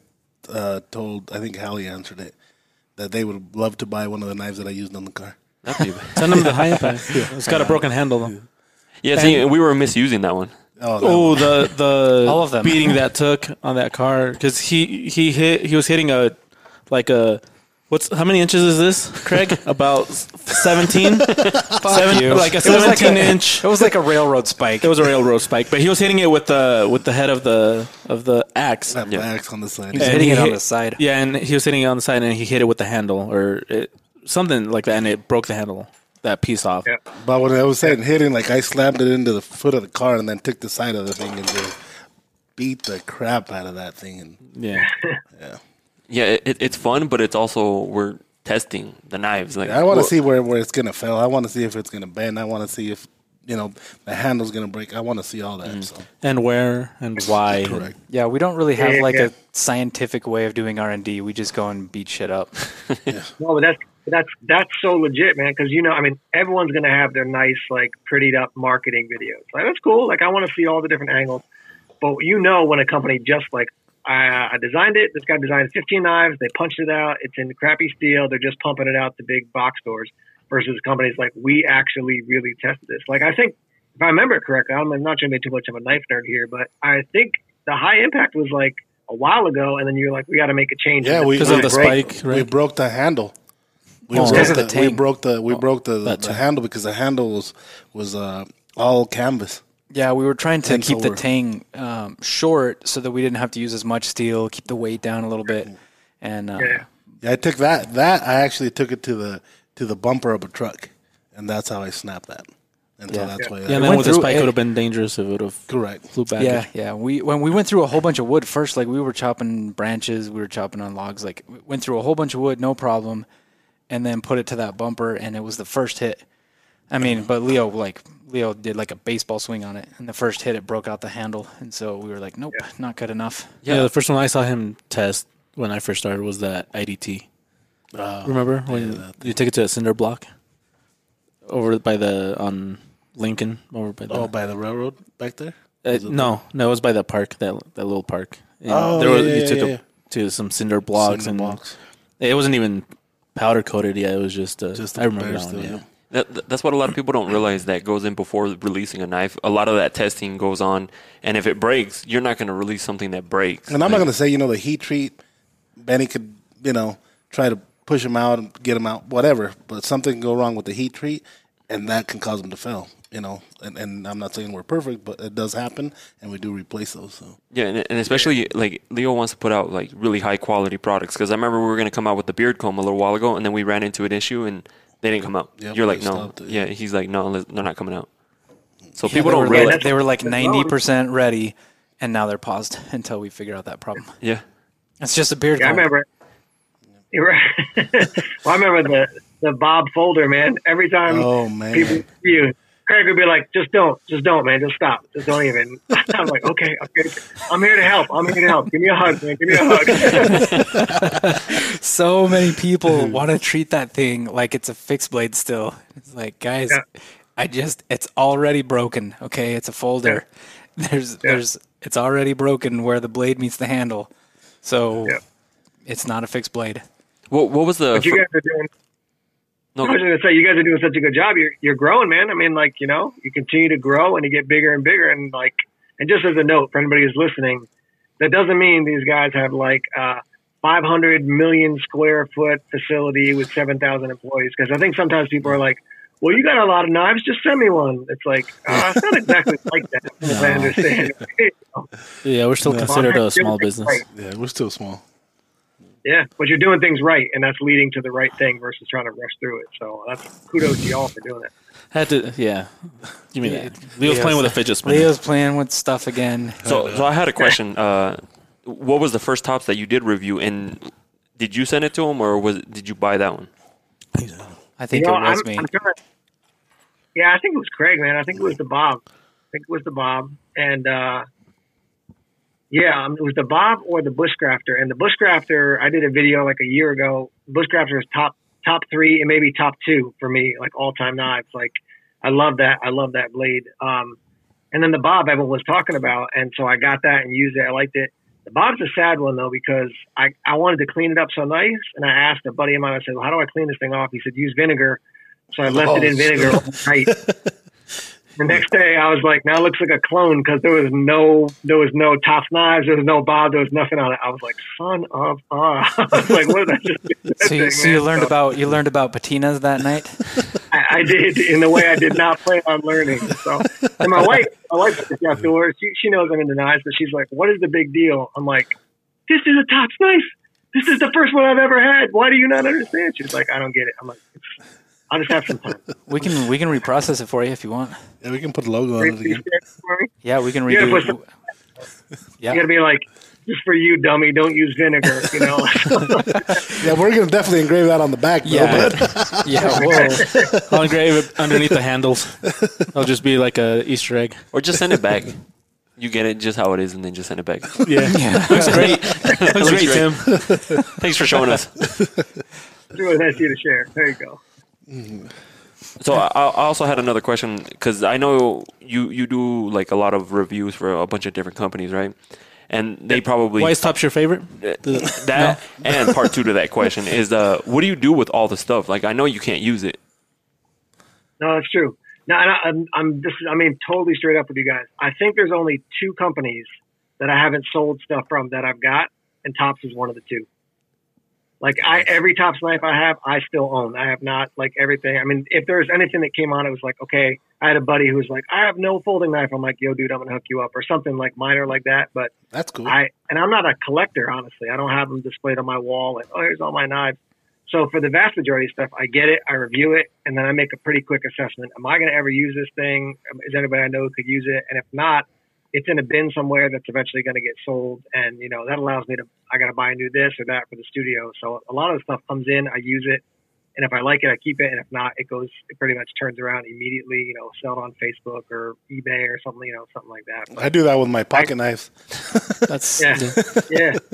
uh, told, I think Hallie answered it, that they would love to buy one of the knives that I used on the car. That'd be- have. Send them the high impact. It's got a broken handle though. yeah, see, we were misusing that one. Oh, that Oh, one. the the All of them. beating that took on that car because he he hit he was hitting a like a what's how many inches is this, Craig? About seventeen. Seven, you. like a It was like seventeen a- inch. It was like a railroad spike. It was a railroad spike, but he was hitting it with the with the head of the of the axe. that Yeah. axe on the side. He's And hitting he it on the side. Yeah, and he was hitting it on the side, and he hit it with the handle or it, something like that, and it broke the handle, that piece off. Yeah. But when I was saying hitting, like I slammed it into the foot of the car and then took the side of the thing and just beat the crap out of that thing. And Yeah. Yeah, it, it's fun, but it's also we're testing the knives. Like I want to see where, where it's gonna fail. I want to see if it's gonna bend. I want to see if you know the handle's gonna break. I want to see all that. Mm. So and where and why. correct. Yeah, we don't really have Yeah, like yeah. a scientific way of doing R and D. We just go and beat shit up. No, but that's that's that's so legit, man. Because you know, I mean, everyone's gonna have their nice, like, prettied up marketing videos. Like that's cool. Like I want to see all the different angles. But you know, when a company just like I, I designed it, this guy designed 15 knives. They punched it out. It's in crappy steel. They're just pumping it out to big box stores. Versus companies like we actually really tested this. Like I think, if I remember correctly, I'm not trying to be too much of a knife nerd here, but I think the high impact was like a while ago, and then you're like, we got to make a change. Yeah, Because of the broke- spike, We broke the handle. We, Oh. broke the, the we broke the we broke the, that the handle because the handle was was uh, all canvas. Yeah, we were trying to And keep the tang um, short so that we didn't have to use as much steel, keep the weight down a little bit, and uh, Yeah. Yeah, I took that. That I actually took it to the to the bumper of a truck, and that's how I snapped that. And so Yeah. that's why. Yeah, and then with the spike, it- it would have been dangerous if it would have correct. flew back. yeah, yeah. We when we went through a whole bunch of wood first, like we were chopping branches, we were chopping on logs, like we went through a whole bunch of wood, no problem, and then put it to that bumper, and it was the first hit. I mean, but Leo like Leo did like a baseball swing on it, and the first hit it broke out the handle, and so we were like, nope, not good enough. Yeah. the first one I saw him test when I first started was that IDT. Remember when you took it to a cinder block over by the on Lincoln over by the Oh, by the railroad back there. uh, no no it was by the park that that little park. And Oh, there yeah, was, yeah, you yeah, took yeah. it to some cinder blocks Cinder and blocks. it wasn't even powder coated Yeah, It was just, uh, Just I remember bare that one. steel, Yeah. That, that- that's what a lot of people don't realize that goes in before releasing a knife. A lot of that testing goes on, and if it breaks, you're not going to release something that breaks. And I'm not going to say, you know, the heat treat, Benny could, you know, try to push him out and get him out, whatever. But something can go wrong with the heat treat, and that can cause him to fail, you know. And, and I'm not saying we're perfect, but it does happen, and we do replace those. So Yeah, and, and especially like Leo wants to put out like really high quality products because I remember we were going to come out with the beard comb a little while ago, and then we ran into an issue and they didn't come out. Yep, You're like, no, it, yeah. yeah. He's like, no, they're not coming out. So Yeah, people don't were like, they were like ninety percent ready, and now they're paused until we figure out that problem. yeah, It's just a beard. Yeah, I remember. Well, I remember the the Bob folder, man. Every time Oh, man. people see you, Craig would be like, "Just don't, just don't, man, just stop, just don't even." I'm like, "Okay, okay, I'm here to help. I'm here to help. Give me a hug, man. Give me a hug." so many people want to treat that thing like it's a fixed blade still. It's like, guys, Yeah. I just it's already broken. Okay, it's a folder. There's there's it's already broken where the blade meets the handle. So Yep. it's not a fixed blade. What what was the But you fir- guys are doing. No, I was going to say you guys are doing such a good job. You're you're growing, man. I mean, like you know, you continue to grow and you get bigger and bigger. And like, and just as a note for anybody who's listening, that doesn't mean these guys have like a 500 million square foot facility with 7,000 employees. Because I think sometimes people are like, "Well, you got a lot of knives. Just send me one." It's like uh, it's not exactly like that. As I understand. Yeah, we're still considered a small business. Yeah, we're still small. Yeah, but you're doing things right, and that's leading to the right thing versus trying to rush through it. So that's kudos to y'all for doing it. Had to, yeah. You mean Leo's playing with a fidget spinner? Leo's playing with stuff again. so so I had a question. Uh, what was the first tops that you did review, and did you send it to him, or was did you buy that one? I think You know, it was I'm, me. I'm trying to- yeah, I think it was Craig, man. I think it was the Bob. I think it was the Bob, and uh, yeah, um, it was the Bob or the Bushcrafter. And the Bushcrafter, I did a video like a year ago. Bushcrafter is top top three and maybe top two for me, like all time knives. Like I love that. I love that blade. Um, and then the Bob everyone was talking about, and so I got that and used it. I liked it. The Bob's a sad one though because I, I wanted to clean it up so nice, and I asked a buddy of mine. I said, "Well, how do I clean this thing off?" He said, "Use vinegar." So I left it in Oh, vinegar. the next day, I was like, "Now it looks like a clone because there was no there was no top knives, there was no Bob, there was nothing on it." I was like, "Son of ah!" I was like, "What did I just do?" So you, thing, so you learned So about you learned about patinas that night. I, I did in a way I did not plan on learning. So, and my wife, my wife outdoors. She she knows I'm into knives, but she's like, "What is the big deal?" I'm like, "This is a tops knife. This is the first one I've ever had. Why do you not understand?" She's like, "I don't get it." I'm like, "I'll just have some time." We can we can reprocess it for you if you want. Yeah, we can put a logo on it again. Yeah, we can You gotta redo. some- Yeah, You gotta be like, "Just for you, dummy. Don't use vinegar." You know. Yeah, we're gonna definitely engrave that on the back. Though, yeah, but yeah. Whoa. I'll engrave it underneath the handles. It'll just be like a Easter egg. Or just send it back. You get it just how it is, and then just send it back. Yeah, looks great. looks great, Tim. Thanks for showing us. it's really nice of you to share. There you go. So I, I also had another question because I know you you do like a lot of reviews for a bunch of different companies, right? And they probably Why is Tops your favorite? that and part two to that question is uh what do you do with all the stuff? Like I know you can't use it. No, that's true. No, and I, I'm, I'm this. I mean, totally straight up with you guys. I think there's only two companies that I haven't sold stuff from that I've got, and Tops is one of the two. Like I, every Tops knife I have, I still own. I have not like everything. I mean, if there's anything that came on, it was like, okay, I had a buddy who was like, I have no folding knife. I'm like, yo, dude, I'm gonna hook you up, or something like minor like that. But that's cool. I and I'm not a collector, honestly. I don't have them displayed on my wall. Like, oh, here's all my knives. So for the vast majority of stuff, I get it, I review it, and then I make a pretty quick assessment. Am I going to ever use this thing? Is anybody I know who could use it? And if not, it's in a bin somewhere that's eventually going to get sold. And you know that allows me to. I got to buy a new this or that for the studio. So a lot of the stuff comes in, I use it, and if I like it, I keep it, and if not, it goes. It pretty much turns around immediately. You know, sell it on Facebook or eBay or something. You know, something like that. But, I do that with my pocket knives. That's yeah, yeah.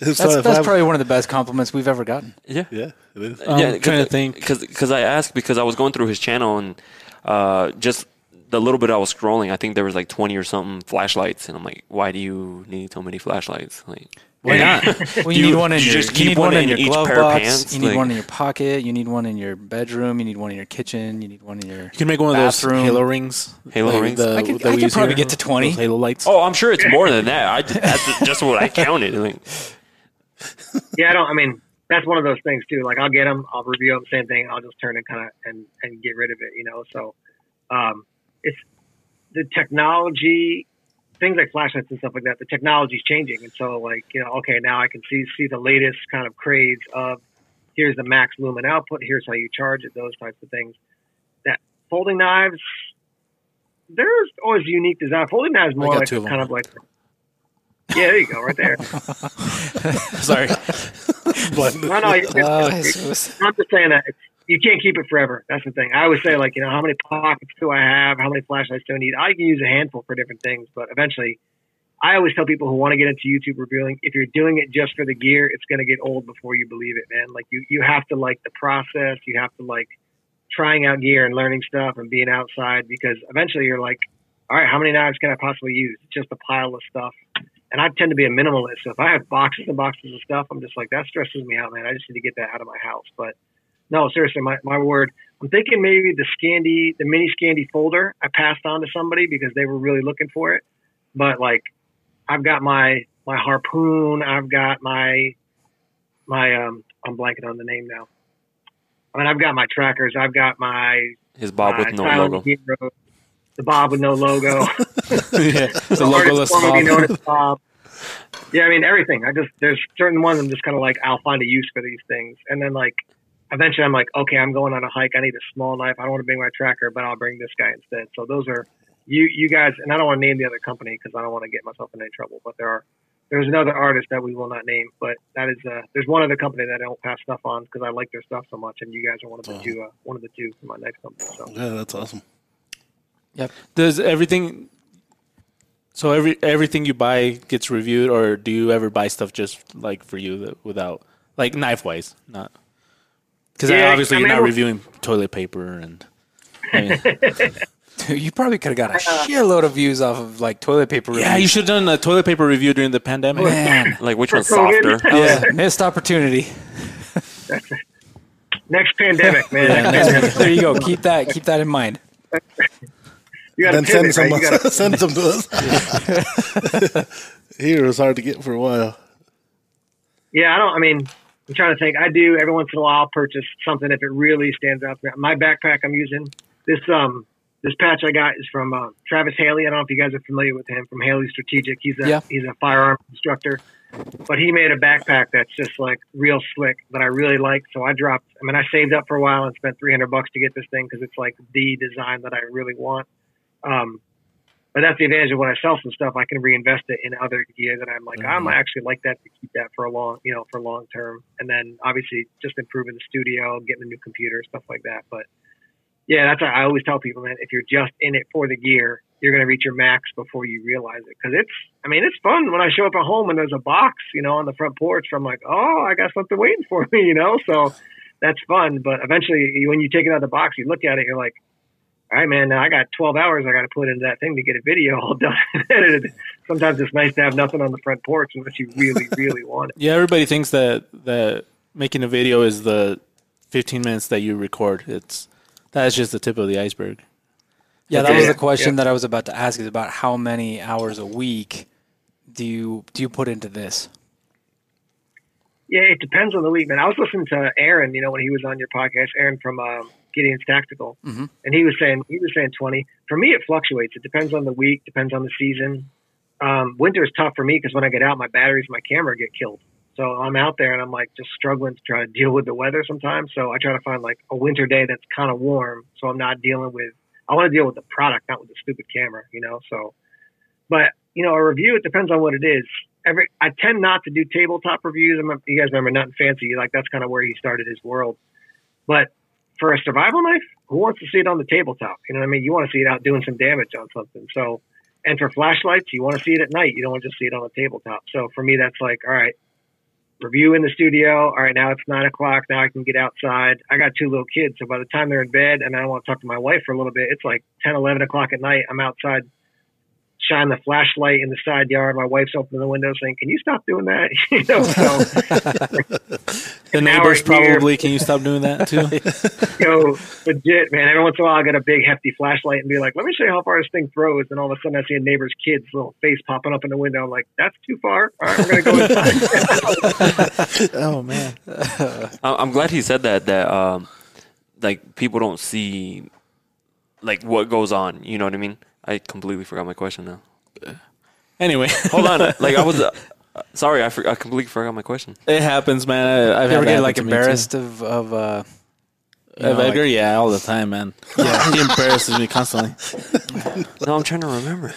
That's, if that's probably one of the best compliments we've ever gotten. Yeah. yeah, it is. Um, yeah, trying to think. because I asked because I was going through his channel and uh, just the little bit I was scrolling, I think there was like twenty or something flashlights, and I'm like, why do you need so many flashlights? Like, Why not? Well, you you- need one in you your just you keep need one one in in your each glove pair of box. pants? You need Like- one in your pocket. You need one in your bedroom. You need one in your kitchen. You need one in your. You can make one of those Bathroom. Halo rings. Halo rings? The, I could- that I we could use probably here, get to 20. those Halo lights. oh, I'm sure it's more than that. I that's just what I counted. Like, yeah, I don't. I mean, that's one of those things too. Like, I'll get them, I'll review them, same thing. I'll just turn and kind of and and get rid of it. You know, so um, it's the technology, things like flashlights and stuff like that. The technology's changing, and so like you know, okay, now I can see see the latest kind of craze of here's the max lumen output, here's how you charge it, those types of things. That folding knives, there's always unique design. Folding knives more like two of them. kind of like. Yeah, there you go, right there. Sorry. But No, no, you're good. I'm just saying that it's, you can't keep it forever. That's the thing. I always say, like, you know, how many pockets do I have? How many flashlights do I need? I can use a handful for different things, but eventually, I always tell people who want to get into YouTube reviewing, if you're doing it just for the gear, it's going to get old before you believe it, man. Like, you, you have to like the process. You have to like trying out gear and learning stuff and being outside because eventually you're like, all right, how many knives can I possibly use? It's just a pile of stuff. And I tend to be a minimalist. So if I have boxes and boxes of stuff, I'm just like, that stresses me out, man. I just need to get that out of my house. But no, seriously, my, my word. I'm thinking maybe the Scandi, the mini Scandi folder I passed on to somebody because they were really looking for it. But like, I've got my, my harpoon. I've got my, my, um, I'm blanking on the name now. I mean, I've got my trackers. I've got my His Bob my with no logo. Hero, the Bob with no logo. yeah, the artist logoless formerly known as Bob. Yeah, I mean everything. I just there's certain ones I'm just kind of like I'll find a use for these things, and then like eventually I'm like, okay, I'm going on a hike. I need a small knife. I don't want to bring my tracker, but I'll bring this guy instead. So those are you you guys, and I don't want to name the other company because I don't want to get myself in any trouble. But there are there's another artist that we will not name, but that is uh there's one other company that I don't pass stuff on because I like their stuff so much, and you guys are one of the two uh, one of the two for my next company. So Yeah, that's awesome. Yep. Does everything? So every everything you buy gets reviewed, or do you ever buy stuff just like for you that, without like knife wise, not? Because Yeah, obviously I you're not reviewing toilet paper and. I mean, Dude, you probably could have got a uh-huh. shitload of views off of like toilet paper. yeah, you should have done a toilet paper review during the pandemic. Man, Like which one's softer? yeah, missed opportunity. next pandemic, man. Yeah, next pandemic. there you go. Keep that. Keep that in mind. You got to Then send pivot, some, right? You gotta, send some to us. Here it was hard to get for a while. Yeah, I don't. I mean, I'm trying to think. I do every once in a while. I'll purchase something if it really stands out. My backpack I'm using this um this patch I got is from uh, Travis Haley. I don't know if you guys are familiar with him from Haley Strategic. He's a Yeah. he's a firearm instructor, but he made a backpack that's just like real slick that I really like. So I dropped. I mean, I saved up for a while and spent 300 bucks to get this thing because it's like the design that I really want. Um, but that's the advantage of when I sell some stuff, I can reinvest it in other gear that I'm like, I'm mm-hmm. actually like that to keep that for a long, you know, for long term. And then obviously just improving the studio, getting a new computer, stuff like that. But yeah, that's I always tell people, man, if you're just in it for the gear, you're going to reach your max before you realize it. Cause it's, I mean, it's fun when I show up at home and there's a box, you know, on the front porch. I'm like, oh, I got something waiting for me, you know? So that's fun. But eventually when you take it out of the box, you look at it, you're like, all right, man, now I got 12 hours I got to put into that thing to get a video all done. edited. Sometimes it's nice to have nothing on the front porch unless you really, really want it. Yeah, everybody thinks that that making a video is the 15 minutes that you record. It's that's just the tip of the iceberg. Yeah, that was the question that I was about to ask. Is about how many hours a week do you do you put into this? Yeah, it depends on the week, man. I was listening to Aaron, you know, when he was on your podcast, Aaron from um, Gideon's Tactical, Mhm. and he was saying he was saying 20. For me, it fluctuates. It depends on the week, depends on the season. Um, winter is tough for me because when I get out, my batteries, my camera get killed. So I'm out there and I'm like just struggling to try to deal with the weather sometimes. So I try to find like a winter day that's kind of warm, so I'm not dealing with. I want to deal with the product, not with the stupid camera, you know. So, but you know, a review it depends on what it is. Every I tend not to do tabletop reviews. I'm, you guys remember Nutnfancy? Like that's kind of where he started his world. But for a survival knife, who wants to see it on the tabletop? You know what I mean? You want to see it out doing some damage on something. So, and for flashlights, you want to see it at night. You don't want to just see it on the tabletop. So for me, that's like, all right, review in the studio. All right, now it's nine o'clock. Now I can get outside. I got two little kids. So by the time they're in bed and I want to talk to my wife for a little bit, it's like 10, 11 o'clock at night. I'm outside shine the flashlight in the side yard. My wife's opening the window saying, "Can you stop doing that?" you know, so The neighbors probably. Can you stop doing that too? go legit, man. Every once in a while, I get a big hefty flashlight and be like, "Let me show you how far this thing throws." And all of a sudden, I see a neighbor's kid's little face popping up in the window. I'm like, "That's too far. All right, we're gonna go inside." oh man. I- I'm glad he said that. That um, like people don't see like what goes on. You know what I mean? I completely forgot my question now. Anyway, Hold on. like I was. Uh, sorry, I, for, I completely forgot my question. it happens, man. I, I've ever get like happen to me, too. embarrassed of of uh, you Of know, like- Edgar, yeah, all the time, man. Yeah, he embarrasses me constantly. No, I'm trying to remember.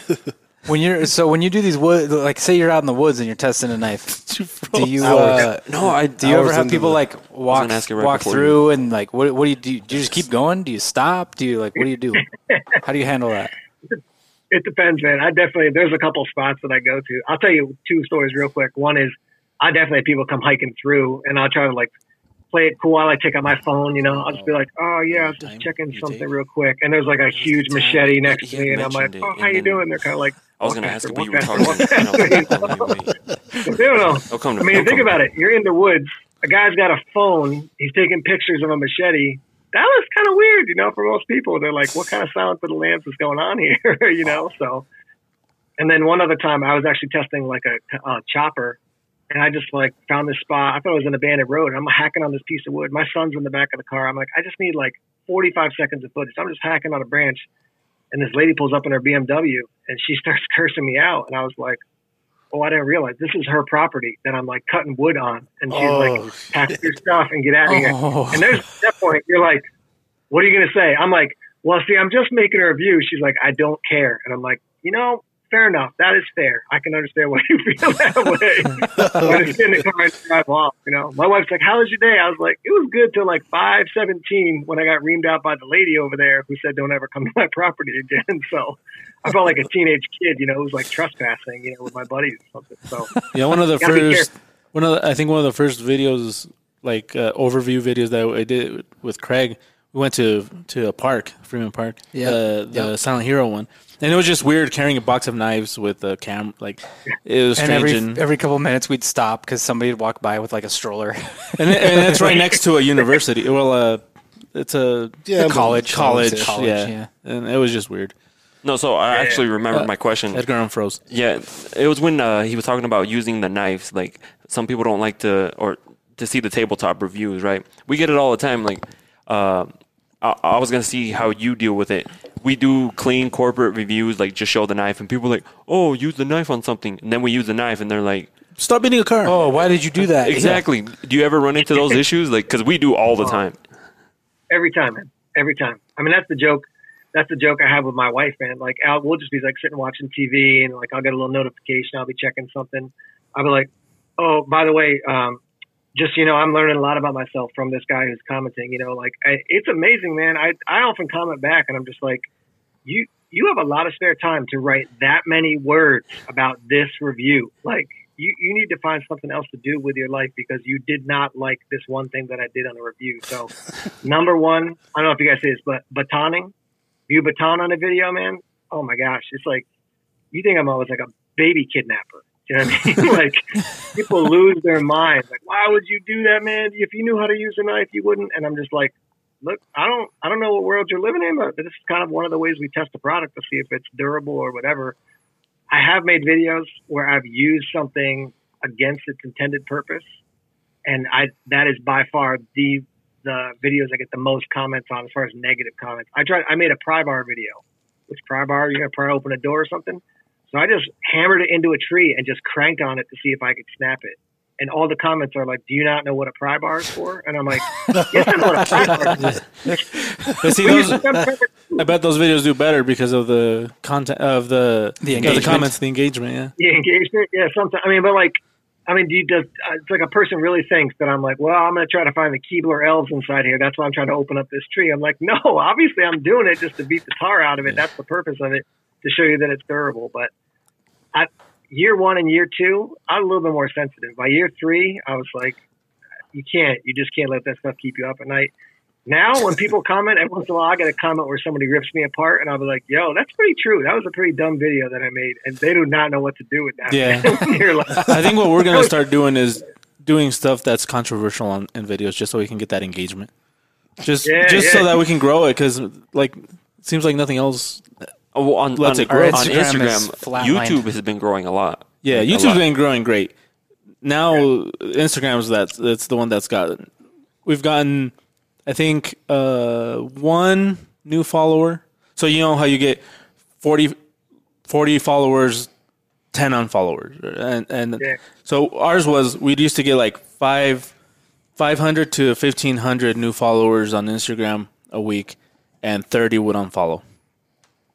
when you're so when you do these wood like say you're out in the woods and you're testing a knife. Do you uh, No, I do you ever have people the- like walk gonna ask you right walk before through and like what what do you do? Do you just keep going? Do you stop? Do you like what do you do? How do you handle that? It depends, man. I definitely there's a couple spots that I go to. I'll tell you two stories real quick. One is I definitely have people come hiking through, and I'll try to like play it cool. I like take out my phone, you know. I'll just be like, oh yeah, I was just checking something real quick. And there's like a huge machete next to me, and I'm like, oh, how you doing? They're kind of like, I was going to ask but you were talking. faster, and I walk was like, faster. wait, wait. I don't know. I mean, think about it. You're in the woods. A guy's got a phone. He's taking pictures of a machete. That was kind of weird, you know, for most people. They're like, what kind of silence of the lambs is going on here, you know? So, and then one other time I was actually testing like a uh, chopper and I just like found this spot. I thought it was an abandoned road. I'm hacking on this piece of wood. My son's in the back of the car. I'm like, I just need like 45 seconds of footage. I'm just hacking on a branch. And this lady pulls up in her BMW and she starts cursing me out. And I was like, oh, I didn't realize this is her property that I'm like cutting wood on. And she's Oh, like, pack your stuff and get out of here. Oh. And there's at that point, you're like, what are you going to say? I'm like, well, see, I'm just making a review. She's like, I don't care. And I'm like, you know, fair enough. That is fair. I can understand why you feel that way. I it's get in the car and drive off. You know, my wife's like, "How was your day?" I was like, "It was good till like five seventeen when I got reamed out by the lady over there who said don't ever come to my property again." So I felt like a teenage kid, you know, who was like trespassing, you know, with my buddies or something. So Yeah, one of the first, one of the, I think one of the first videos, like uh, overview videos that I did with Craig. We went to to a park, Freeman Park, Yeah. uh, the Yeah. Silent Hero one, and it was just weird carrying a box of knives with a cam. Like it was And strange, every and, every couple minutes we'd stop because somebody would walk by with like a stroller. and, and it's right next to a university. Well, uh, it's a Yeah, but- college, college, College, yeah. yeah. and it was just weird. No, so I actually remembered Uh, my question. Edgar unfroze. Yeah, it was when uh, he was talking about using the knives. Like some people don't like to or to see the tabletop reviews, right? We get it all the time. Like uh, I, I was gonna see how you deal with it. We do clean corporate reviews, like just show the knife, and people are like, "Oh, use the knife on something," and then we use the knife, and they're like, Stop beating a car. oh, why did you do that? "Exactly." Do you ever run into those issues? Like, because we do all the time. every time, man, every time. I mean, that's the joke. That's the joke I have with my wife, man. Like, Al, we'll just be like sitting watching TV, and like I'll get a little notification. I'll be checking something. I'll be like, "Oh, by the way, um, just you know, I'm learning a lot about myself from this guy who's commenting. You know, like I, it's amazing, man. I I often comment back, and I'm just like, you you have a lot of spare time to write that many words about this review. Like, you you need to find something else to do with your life because you did not like this one thing that I did on a review. So, number one, I don't know if you guys say this, but batoning, view baton on a video, man. Oh my gosh, it's like you think I'm always like a baby kidnapper. You know what I mean? like people lose their minds. Like, why would you do that, man? If you knew how to use a knife, you wouldn't. And I'm just like, look, I don't, I don't know what world you're living in, but this is kind of one of the ways we test a product to see if it's durable or whatever. I have made videos where I've used something against its intended purpose, and I that is by far the the videos I get the most comments on as far as negative comments. I tried, I made a pry bar video. Which pry bar? You're gonna pry open a door or something? So I just hammered it into a tree and just cranked on it to see if I could snap it. And all the comments are like, "Do you not know what a pry bar is for?" And I'm like, "Yes, I know what a pry bar is." But see, those, I bet those videos do better because of the content of the The of engagement. comments, the engagement. Yeah. the engagement. Yeah, sometimes. I mean, but like, I mean, do you just? uh, It's like a person really thinks that I'm like, well, I'm going to try to find the Keebler elves inside here. That's why I'm trying to open up this tree. I'm like, no, obviously I'm doing it just to beat the tar out of it. That's the purpose of it to show you that it's durable. But I, year one and year two, I'm a little bit more sensitive. By year three, I was like, you can't, you just can't let that stuff keep you up at night. Now, when people comment, every once in a while, I get a comment where somebody rips me apart, and I'll be like, "Yo, that's pretty true. That was a pretty dumb video that I made," and they do not know what to do with that. Yeah. Like, I think what we're gonna start doing is doing stuff that's controversial on in videos, just so we can get that engagement. Just Yeah, just yeah. so that we can grow it, because like it seems like nothing else. Oh, well, on, Let's on, on Instagram is Instagram. YouTube has been growing a lot. Yeah, Like, a YouTube's lot. been growing great. Now Instagram's that that's the one that's got. We've gotten, I think, uh, one new follower. So you know how you get 40, 40 followers, ten unfollowers, and and Yeah. so ours was we used to get like five, five hundred to fifteen hundred new followers on Instagram a week, and thirty would unfollow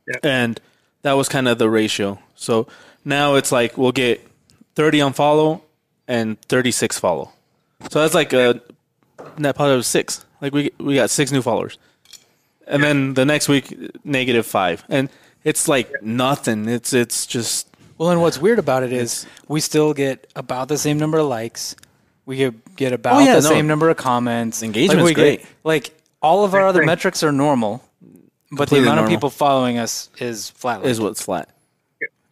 Yeah. and that was kind of the ratio. So now it's like we'll get 30 unfollow and 36 follow. So that's like a net positive six. Like we we got six new followers, and then the next week negative five, and it's like nothing. It's it's just Well, and what's weird about it is we still get about the same number of likes. We get, get about Oh, yeah, the no. same number of comments. Engagement's like we great. Get, like all of our other metrics are normal, but the Completely amount of people following us is flat. Is what's flat.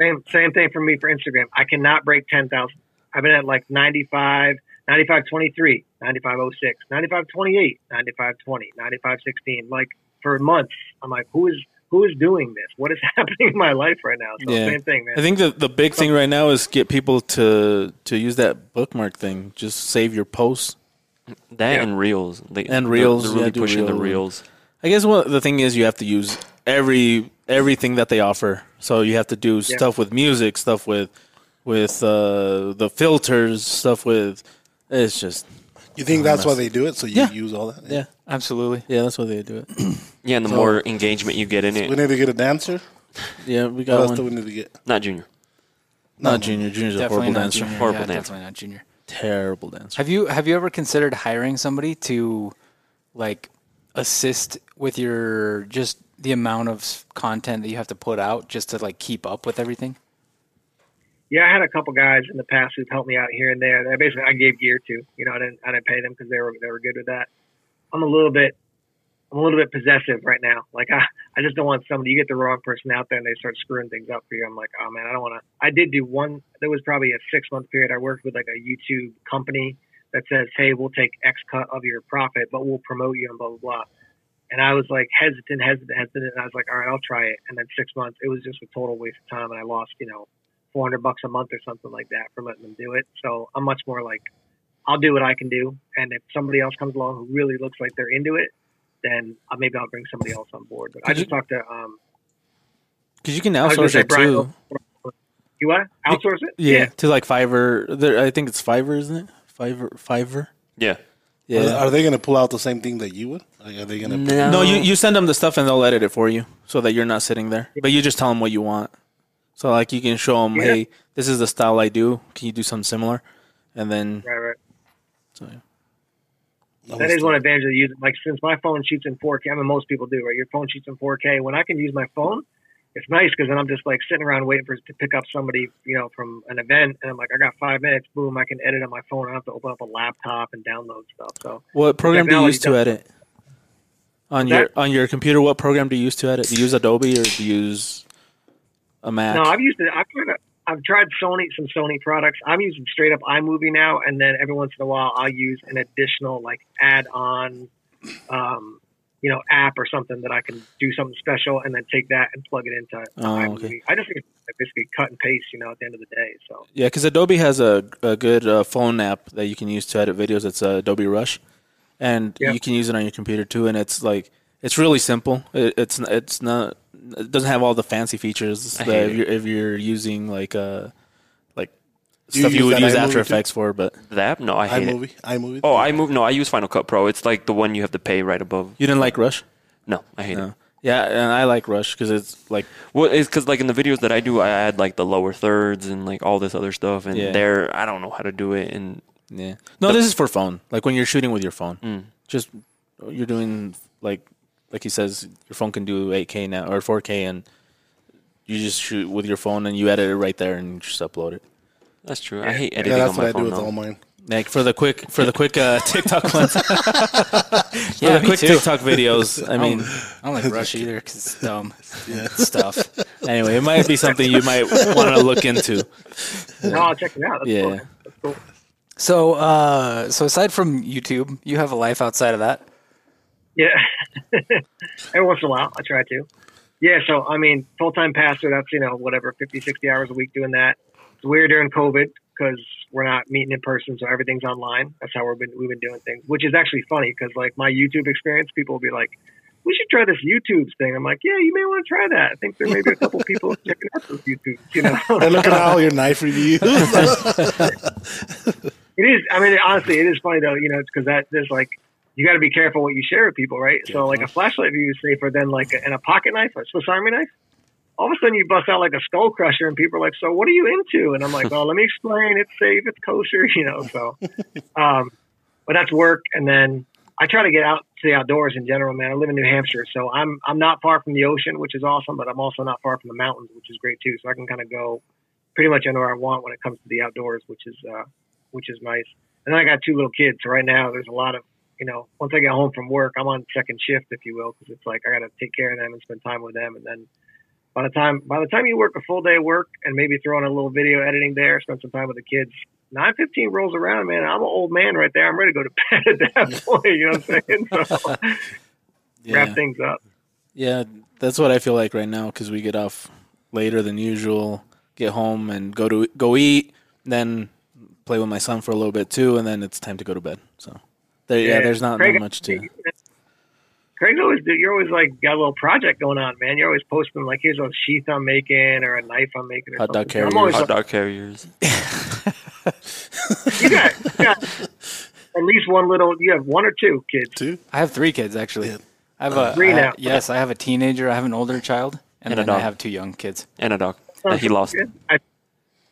Same same thing for me for Instagram. I cannot break ten thousand. I've been at like 95, 95, 23, 95, 06, 95, 28, 95, 20, 95, 16. Like for months, I'm like, who is who is doing this? What is happening in my life right now? So Yeah. same thing, man. I think the the big thing right now is get people to to use that bookmark thing. Just save your posts. That Yeah. and reels. They, And they're- reels, They're, really yeah, do pushing the reels. I guess what the thing is, you have to use every everything that they offer. So you have to do stuff with music, stuff with with uh, the filters, stuff with. It's just You think that's why they do it? So you Yeah. use all that? yeah, Absolutely. yeah. That's why they do it. Yeah, and the more engagement you get in it. We need to get a dancer. Yeah, we What got else do we need to get? not junior. Not junior. Junior's a horrible not dancer. junior. Horrible yeah, dancer. Definitely not junior. Terrible dancer. Have you have you ever considered hiring somebody to like assist with your just the amount of content that you have to put out just to like keep up with everything? yeah, I had a couple guys in the past who've helped me out here and there. That basically I gave gear to. You know, I didn't I didn't pay them because they were they were good with that. I'm a little bit I'm a little bit possessive right now. Like I I just don't want somebody you get the wrong person out there and they start screwing things up for you. I'm like, oh man, I don't want to. I did do one. There was probably a six month period. I worked with like a YouTube company that says, hey, we'll take X cut of your profit, but we'll promote you and blah blah blah. And I was like hesitant, hesitant, hesitant. And I was like, all right, I'll try it. And then six months, it was just a total waste of time. And I lost, you know, 400 bucks a month or something like that for letting them do it. So I'm much more like, I'll do what I can do. And if somebody else comes along who really looks like they're into it, then uh, maybe I'll bring somebody else on board. But I just you- talked to, um, Because you can I was gonna outsource it Brian. too. You what? Outsource it? Yeah, to like Fiverr. There, I think it's Fiverr, isn't it? Fiverr. Fiverr. Yeah. Yeah. Are, are they going to pull out the same thing that you would? Like, are they going to? No. No, you, you send them the stuff and they'll edit it for you, so that you're not sitting there. But you just tell them what you want. So like you can show them, Yeah. hey, this is the style I do. Can you do something similar? And then Right, right. so, yeah. That is one advantage of using. Like since my phone shoots in 4K, I mean most people do, right? Your phone shoots in 4K. When I can use my phone, it's nice because then I'm just like sitting around waiting for to pick up somebody, you know, from an event, and I'm like, I got five minutes. Boom, I can edit on my phone. I don't have to open up a laptop and download stuff. So what program do you use to edit on What's your on your computer? What program do you use to edit? Do you use Adobe or do you use a Mac? no, I've used it. I've tried. I've tried Sony some Sony products. I'm using straight up iMovie now, and then every once in a while I'll use an additional like add-on, um, you know, app or something that I can do something special, and then take that and plug it into Oh, iMovie. okay. I just think it's basically cut and paste, you know, at the end of the day. So Yeah, because Adobe has a, a good uh, phone app that you can use to edit videos. It's uh, Adobe Rush, and Yeah. you can use it on your computer too. And it's like it's really simple. It, it's it's not it doesn't have all the fancy features that if you're, if you're using like uh like Do you stuff you, use would use iMovie After too? Effects for. But The app? No, I hate it. iMovie. iMovie. Oh, I move. No, I use Final Cut Pro. It's like the one you have to pay right above. you didn't like Rush? No, I hate No. it. Yeah, and I like Rush because it's like Well, it's because like in the videos that I do, I add like the lower thirds and like all this other stuff, and Yeah. there I don't know how to do it. And yeah. No, this is for phone. Like when you're shooting with your phone, Mm. just you're doing like like he says, your phone can do 8K now or 4K, and you just shoot with your phone and you edit it right there and just upload it. That's true. I hate editing yeah, on that's my what I do phone. with though. all mine. Like for the quick for the quick uh, TikTok ones, for Yeah, the quick too. TikTok videos. I mean, I don't like Rush either because it's dumb stuff. anyway, it might be something you might want to look into. no, I'll check it out. That's Yeah. cool. That's cool. So, uh, so aside from YouTube, you have a life outside of that. Yeah. Every once in a while, I try to. Yeah, so I mean, full time pastor, that's, you know, whatever, 50, 60 hours a week doing that. It's weird during COVID because we're not meeting in person, so everything's online. That's how we've been, we've been doing things, which is actually funny because, like, my YouTube experience, people will be like, we should try this YouTube thing. I'm like, yeah, you may want to try that. I think there may be a couple people checking out those YouTube. you know? They're looking at all your knife reviews. It is. I mean, honestly, it is funny though. You know, it's because that there's like you got to be careful what you share with people, right? So like a flashlight view is safer than like a, and a pocket knife, a Swiss Army knife. All of a sudden, you bust out like a skull crusher, and people are like, "So what are you into?" And I'm like, "Well, let me explain. It's safe. It's kosher, you know." So, um, but that's work, and then I try to get out to the outdoors in general, man. I live in New Hampshire, so I'm I'm not far from the ocean, which is awesome, but I'm also not far from the mountains, which is great too. So I can kind of go pretty much anywhere I want when it comes to the outdoors, which is uh, which is nice. And then I got two little kids. So right now there's a lot of, you know, once I get home from work, I'm on second shift, if you will, because it's like I got to take care of them and spend time with them. And then by the time by the time you work a full day of work and maybe throw in a little video editing there, spend some time with the kids, nine fifteen rolls around, man. I'm an old man right there. I'm ready to go to bed at that point. You know what I'm saying? So Yeah. wrap things up. Yeah, that's what I feel like right now because we get off later than usual, get home and go to go eat, then play with my son for a little bit too, and then it's time to go to bed. So, there, yeah, Yeah. there's not, Craig- not much to. Craig's always you're always like got a little project going on, man. You're always posting like here's a sheath I'm making or a knife I'm making or Hot dog something. I'm always Hot dog carriers. you got, you got at least one little. You have one or two kids. Two. I have three kids actually. I have a uh, Three I- now. yes, I have a teenager. I have an older child, and, And a then I have two young kids. And a dog oh, that he lost. I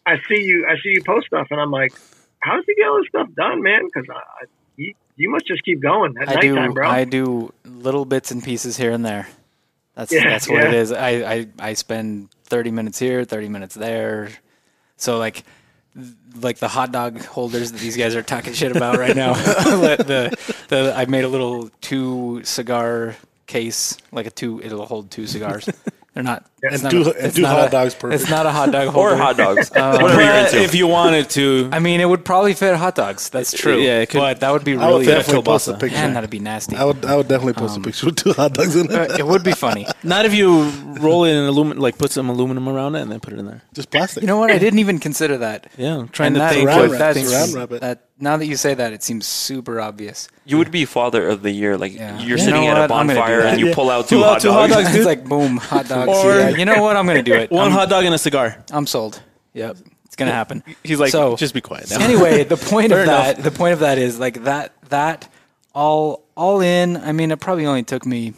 I see you. I see you post stuff, and I'm like, how does he get all this stuff done, man? Because I, I- you, you must just keep going at I do bro. I do little bits and pieces here and there. That's Yeah, that's what yeah. it is. I, I I spend thirty minutes here, thirty minutes there. So like like the hot dog holders that these guys are talking shit about right now. the the I made a little two cigar case, like a two. It'll hold two cigars. They're not. it's And not two- a- it's two not hot a- dogs per- It's not a hot dog holder. Or hot dogs. Uh, Whatever you're into. if you wanted to, I mean, it would probably fit hot dogs. That's true. Yeah, it could- but that would be really. I would really definitely post a picture. Man, that'd be nasty. I would I would definitely post a picture with two hot dogs in Uh, it. it would be funny. not if you roll it in aluminum, like put some aluminum around it and then put it in there. Just plastic. You know what? I didn't even consider that. Yeah, I'm trying And to that, think. Saran what wrap. that's, things- Saran wrap it. that now that you say that, it seems super obvious. You would be father of the year. Like Yeah. you're You sitting know at a what? I'm gonna do bonfire that. and you Yeah. pull out two, Pull out hot, two hot dogs. dogs. dude. it's like boom, hot dogs. Or- yeah. You know what? I'm gonna do it. One I'm, hot dog and a cigar. I'm sold. Yep, it's gonna happen. He's like, So- just be quiet. Now. anyway, the point of Fair that, the point of that is like that, that all, all in. I mean, it probably only took me.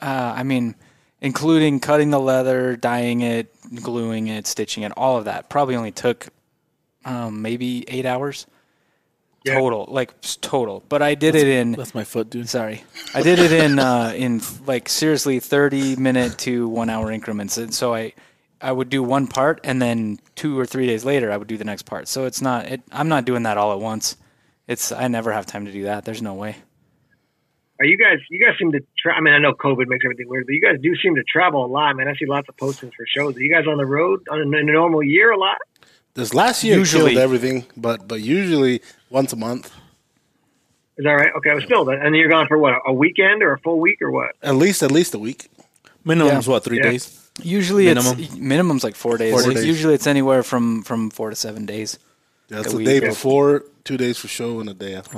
Uh, I mean, including cutting the leather, dyeing it, gluing it, stitching it, all of that probably only took um, maybe eight hours Yeah. total, like total. But I did it in. That's my foot, dude. Sorry, I did it in uh, in like seriously thirty minute to one hour increments, and so I I would do one part, and then two or three days later I would do the next part. So it's not it, I'm not doing that all at once. It's I never have time to do that. There's no way. Are you guys? You guys seem to. Tra- I mean, I know COVID makes everything weird, but you guys do seem to travel a lot, man. I see lots of postings for shows. Are you guys on the road on a, in a normal year a lot? This last year Usually- killed everything, but but usually once a month, Is that right? Okay, I was still. And you're gone for what? A weekend or a full week or what? at least at least a week. minimum Minimum's what three Yeah. days. Usually Minimum. it's minimum's like four days. Four days. Usually it's anywhere from from four to seven days. That's That the we- day yeah. before, two days for show, and a day after.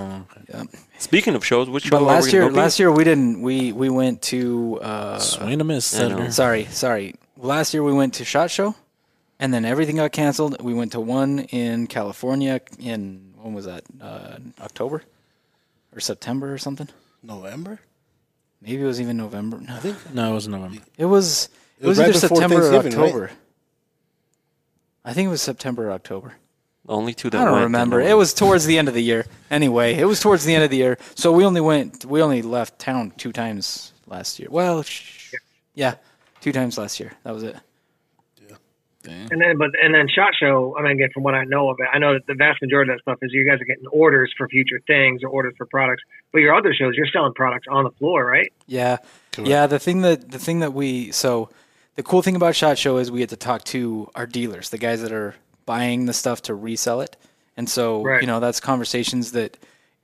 Yeah. Speaking of shows, which show But are last year, last year we didn't. We we went to. Uh, Swing and a miss, I know. Senator. Sorry, sorry. Last year we went to Shot Show, and then everything got canceled. We went to one in California in when was that? Uh, October or September or something? November. Maybe it was even November. No, I think No, it was November. it was. It, It was was, right either before September or Thanksgiving, right? October. I think it was September or October. The only two that I don't went, remember. It was towards the end of the year. Anyway, it was towards the end of the year. So we only went. We only left town two times last year. Well, sh- yeah, two times last year. That was it. And then, but and then Shot Show. I mean, again, from what I know of it, I know that the vast majority of that stuff is you guys are getting orders for future things or orders for products. But your other shows, you're selling products on the floor, right? Yeah, Correct. yeah. The thing that the thing that we so the cool thing about Shot Show is we get to talk to our dealers, the guys that are buying the stuff to resell it, and so Right. you know that's conversations that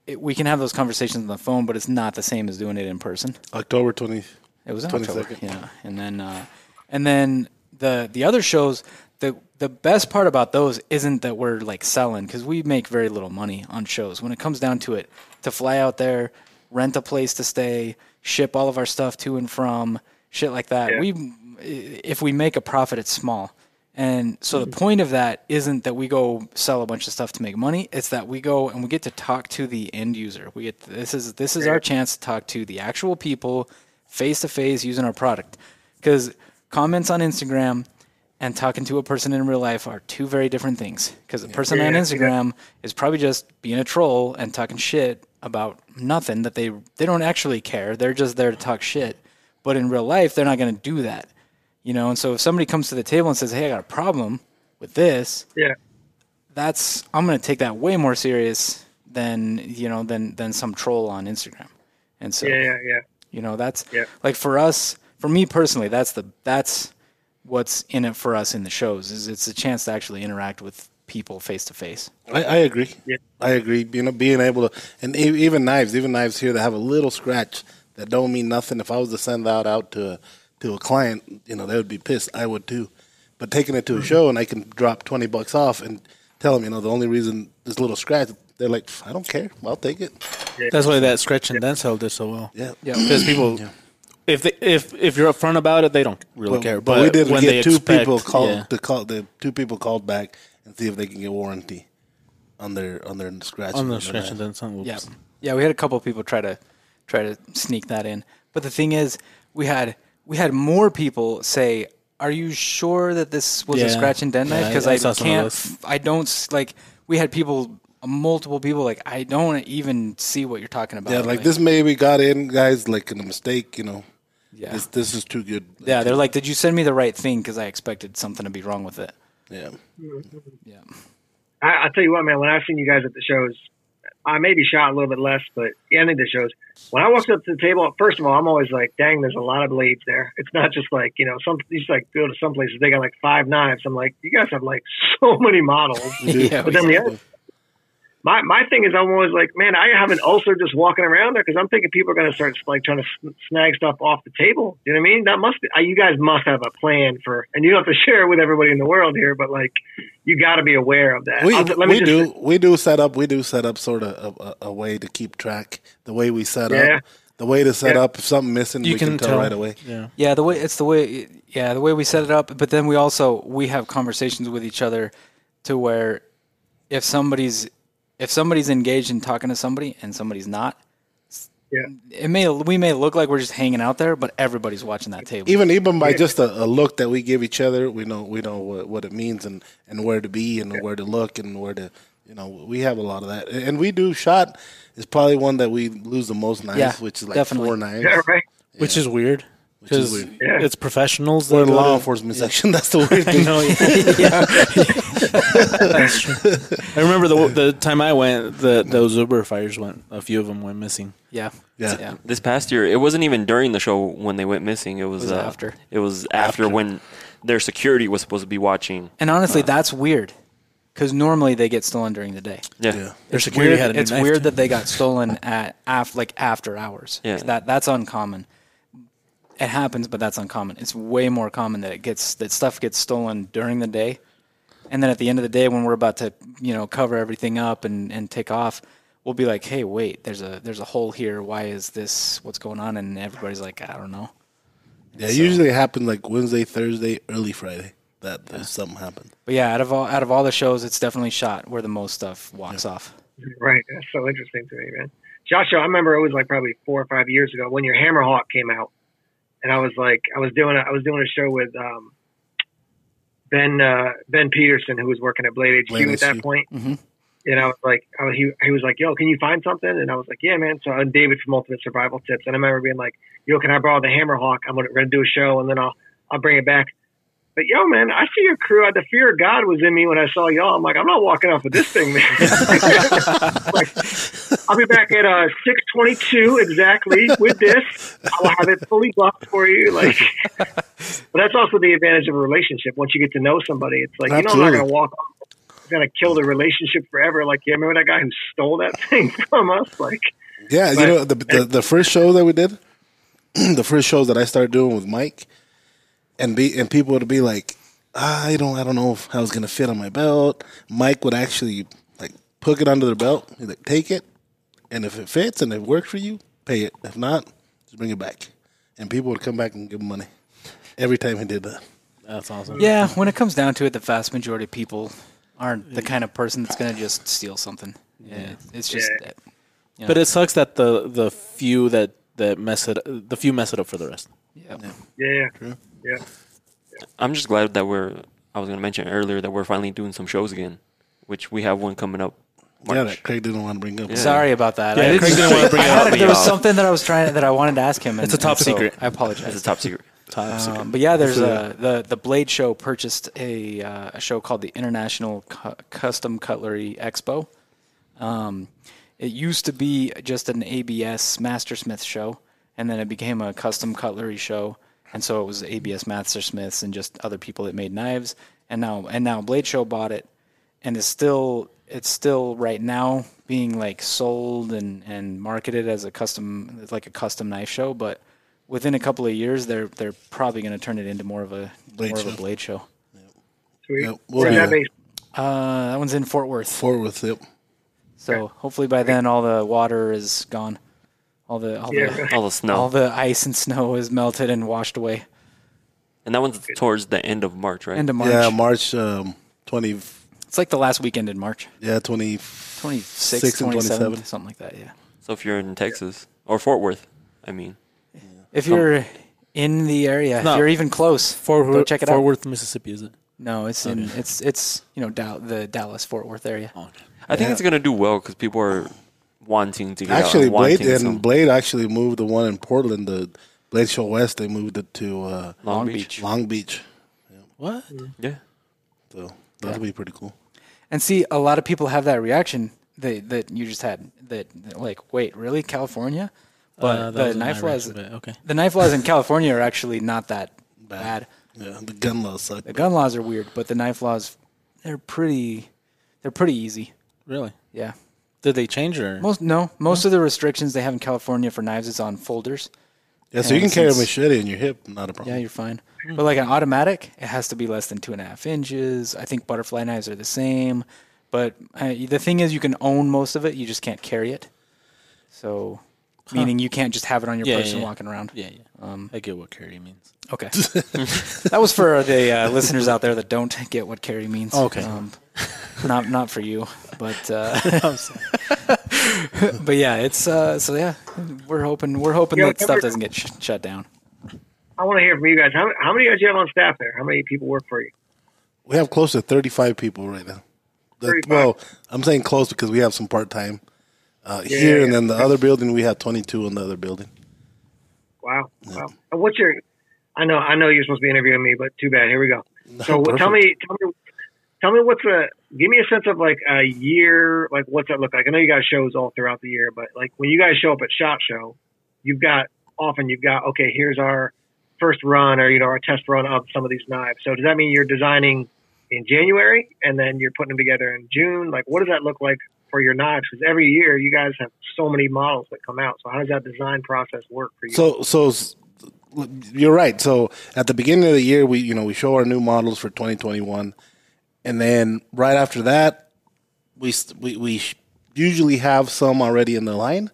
it, we can have those conversations on the phone, but it's not the same as doing it in person. October twenty. It was in 22nd. October, yeah. And then, uh, and then the the other shows. The the best part about those isn't that we're like selling because we make very little money on shows. When it comes down to it, to fly out there, rent a place to stay, ship all of our stuff to and from, shit like that. Yeah. We if we make a profit, it's small. And so Mm-hmm. the point of that isn't that we go sell a bunch of stuff to make money. It's that we go and we get to talk to the end user. We get this is this is our chance to talk to the actual people face to face using our product. Because comments on Instagram and talking to a person in real life are two very different things. Because a person on Yeah, Instagram is probably just being a troll and talking shit about nothing that they they don't actually care. They're just there to talk shit. But in real life, they're not going to do that. You know, and so if somebody comes to the table and says, "Hey, I got a problem with this," Yeah. that's I'm gonna take that way more serious than you know than than some troll on Instagram. And so Yeah, yeah, yeah. you know that's Yeah. like for us, for me personally, that's the that's what's in it for us in the shows is it's a chance to actually interact with people face to face. I, I agree. Yeah. I agree. You know, being able to, and e- even knives, even knives here that have a little scratch that don't mean nothing. If I was to send that out to a, to a client, you know, they would be pissed. I would too. But taking it to a mm-hmm. show and I can drop twenty bucks off and tell them, you know, the only reason this little scratch, they're like, I don't care. I'll take it. That's why that scratch and dance held did so well. Yeah. Yeah. Because people, if they, if if you're upfront about it, they don't really Well, care. but, But, we did when get they two expect, people called yeah. to call the two people called back and see if they can get warranty on their on their scratch on the their scratch knife. and dance. Whoops. Yeah, yeah. We had a couple of people try to try to sneak that in, but the thing is, we had we had more people say, "Are you sure that this was a Yeah. scratch and dent knife?" Yeah, I- Because I I, saw some of can't, those. I don't s- like. We had people, multiple people, like I don't even see what you're talking about. Yeah, like this maybe got in, guys, like in a mistake, you know. Yeah, This this is too good. yeah. They're like, "Did you send me the right thing?" Because I expected something to be wrong with it. yeah. Yeah, I, I tell you what, man. When I've seen you guys at the shows, I maybe shot a little bit less, but yeah, any of the shows. When I walked up to the table, first of all, I'm always like, "Dang, there's a lot of blades there." It's not just like you know, some you just like go to some places they got like five knives. I'm like, you guys have like so many models. yeah. But then the other, my my thing is, I'm always like, man, I have an ulcer just walking around there because I'm thinking people are going to start like trying to snag stuff off the table. You know what I mean? That must be. uh, You guys must have a plan for, and you don't have to share it with everybody in the world here, but like, you got to be aware of that. We, let me we just- do we do set up we do set up sort of a, a, a way to keep track the way we set Yeah. up the way to set Yeah. up if something missing You we can, can, tell, tell right away Yeah. Yeah, the way it's the way yeah, the way we set it up, but then we also we have conversations with each other to where if somebody's if somebody's engaged in talking to somebody and somebody's not, Yeah. it may we may look like we're just hanging out there, but everybody's watching that table. even even by just a, a look that we give each other we know we know what, what it means and, and where to be and where to look and where to you know we have a lot of that and we do shot is probably one that we lose the most knives Yeah, which is like definitely. four knives Yeah, right. Which is weird. Is Because. Yeah. it's professionals. that we're in go law to- enforcement section that's the weird thing No, yeah. That's true. I remember the the time I went, the those Uber fires went. A few of them went missing. yeah. Yeah. Yeah. This past year, it wasn't even during the show when they went missing. It was, was uh, after. It was after, After. when their security was supposed to be watching. And honestly, that's weird. Cuz normally they get stolen during the day. Yeah. yeah Their security weird, had a new it's knife, weird too. that they got stolen at af, like after hours. Yeah. That that's uncommon. It happens, but that's uncommon. It's way more common that it gets that stuff gets stolen during the day, and then at the end of the day, when we're about to you know cover everything up and and take off, we'll be like, hey, wait, there's a there's a hole here. Why is this? What's going on? And everybody's like, I don't know. yeah usually it happens like wednesday thursday early friday that that something happened But yeah, out of all out of all the shows, it's definitely shot where the most stuff walks off. Right. That's so interesting to me, man. Joshua, I remember it was like probably four or five years ago when your Hammerhawk came out, and I was like, I was doing a, I was doing a show with um, Ben uh, Ben Peterson, who was working at Blade HQ Blade at that HQ. point. Mhm. And I was like, I was, he he was like, "Yo, can you find something?" And I was like, "Yeah, man." So and David from Ultimate Survival Tips, and I remember being like, "Yo, can I borrow the Hammerhawk? I'm gonna, gonna do a show, and then I'll I'll bring it back." But yo, man, I see your crew. The fear of God was in me when I saw y'all. I'm like, I'm not walking off with this thing, man. like, I'll be back at uh, 622 exactly with this. I'll have it fully buffed for you. Like, but that's also the advantage of a relationship. Once you get to know somebody, it's like you know I'm not going to walk. off. I'm going to kill the relationship forever. Like, yeah, remember that guy who stole that thing from us? Like, Yeah, But- you know the, the the first show that we did, the first shows that I started doing with Mike, and be and people would be like, "Ah, I don't I don't know if I was gonna fit on my belt. Mike would actually like hook it under the belt. He'd like take it, and if it fits and it works for you, pay it. If not, just bring it back. And people would come back and give him money every time he did that. That's awesome. Yeah, when it comes down to it, the vast majority of people aren't the kind of person that's going to just steal something. Yeah, it's just Yeah. that. you know, But it sucks that the the few that that mess it the few mess it up for the rest. yeah. yeah, yeah. I'm just glad that we're. I was going to mention earlier that we're finally doing some shows again, which we have one coming up. Yeah, that Craig didn't want to bring up. Yeah. Sorry about that. Yeah, I Craig didn't want to bring it up. There was something that I was trying that I wanted to ask him. And, It's a top and so secret. I apologize. It's a top secret. Toxic. Um, but yeah, there's a the the Blade Show purchased a uh, a show called the International Cu- Custom Cutlery Expo. Um, it used to be just an ABS Mastersmith show, and then it became a custom cutlery show, and so it was ABS Mastersmiths and just other people that made knives, and now and now Blade Show bought it, and it's still it's still right now being like sold and and marketed as a custom like a custom knife show, but within a couple of years they're they're probably going to turn it into more of a Blade more of show. a blade show. Sweet. Yeah, we'll Where's that Uh, that one's in Fort Worth. Fort Worth, yep. So hopefully by then all the water is gone. All the all, Yeah. the All the snow. all the ice and snow is melted and washed away. and that one's towards the end of March, right? End of March. Yeah, March um, 20, It's like the last weekend in March. yeah, 20, 26, 27, 27. something like that, yeah. so if you're in Texas or Fort Worth, I mean, If you're in the area, No. if you're even close, Fort, go Worth, check it Fort out. Worth, Mississippi, is it? No, it's in it's it's you know Dal- the Dallas Fort Worth area. Oh, I think it's gonna do well because people are wanting to get out Actually, and Blade wanting and some Blade actually moved the one in Portland, the Blade Show West. They moved it to uh, Long, Long Beach. Beach. Long Beach. What? Yeah, So that'll be pretty cool. And see, a lot of people have that reaction that that you just had. That like, wait, really, California? But Uh, the knife laws, okay. the knife laws in California are actually not that bad. Yeah, the gun laws suck. The gun laws are weird, but the knife laws, they're pretty, they're pretty easy. Really? Yeah. Did they change or? Most no, most of the restrictions they have in California for knives is on folders. Yeah, so you can carry a machete in your hip, not a problem. Yeah, you're fine. But like an automatic, it has to be less than two and a half inches. I think butterfly knives are the same. But uh, the thing is, you can own most of it. You just can't carry it. So, meaning you can't just have it on your Yeah, person yeah. walking around. Yeah, yeah. Um, I get what carry means. Okay. that was for the uh, listeners out there that don't get what carry means. Okay. Um, not not for you, but uh, but yeah, it's uh, so yeah, we're hoping we're hoping Yeah, that stuff doesn't get sh- shut down. I want to hear from you guys. How, how many guys do you have on staff there? How many people work for you? We have close to 35 people right now. That- 35. well, I'm saying close because we have some part time uh, Yeah, here, yeah, and then the other building we have 22 in the other building. Wow. Wow. And what's your? I know. I know you're supposed to be interviewing me, but too bad. Here we go. So Perfect. tell me, tell me, tell me what's a. Give me a sense of like a year. Like what's that look like? I know you got shows all throughout the year, but like when you guys show up at Shot Show, you've got often you've got okay. Here's our first run or you know our test run of some of these knives. So does that mean you're designing in January and then you're putting them together in June? Like what does that look like for your knives? Because every year you guys have so many models that come out. So how does that design process work for you? So, so you're right. So at the beginning of the year, we you know we show our new models for 2021, and then right after that, we we we usually have some already in the line,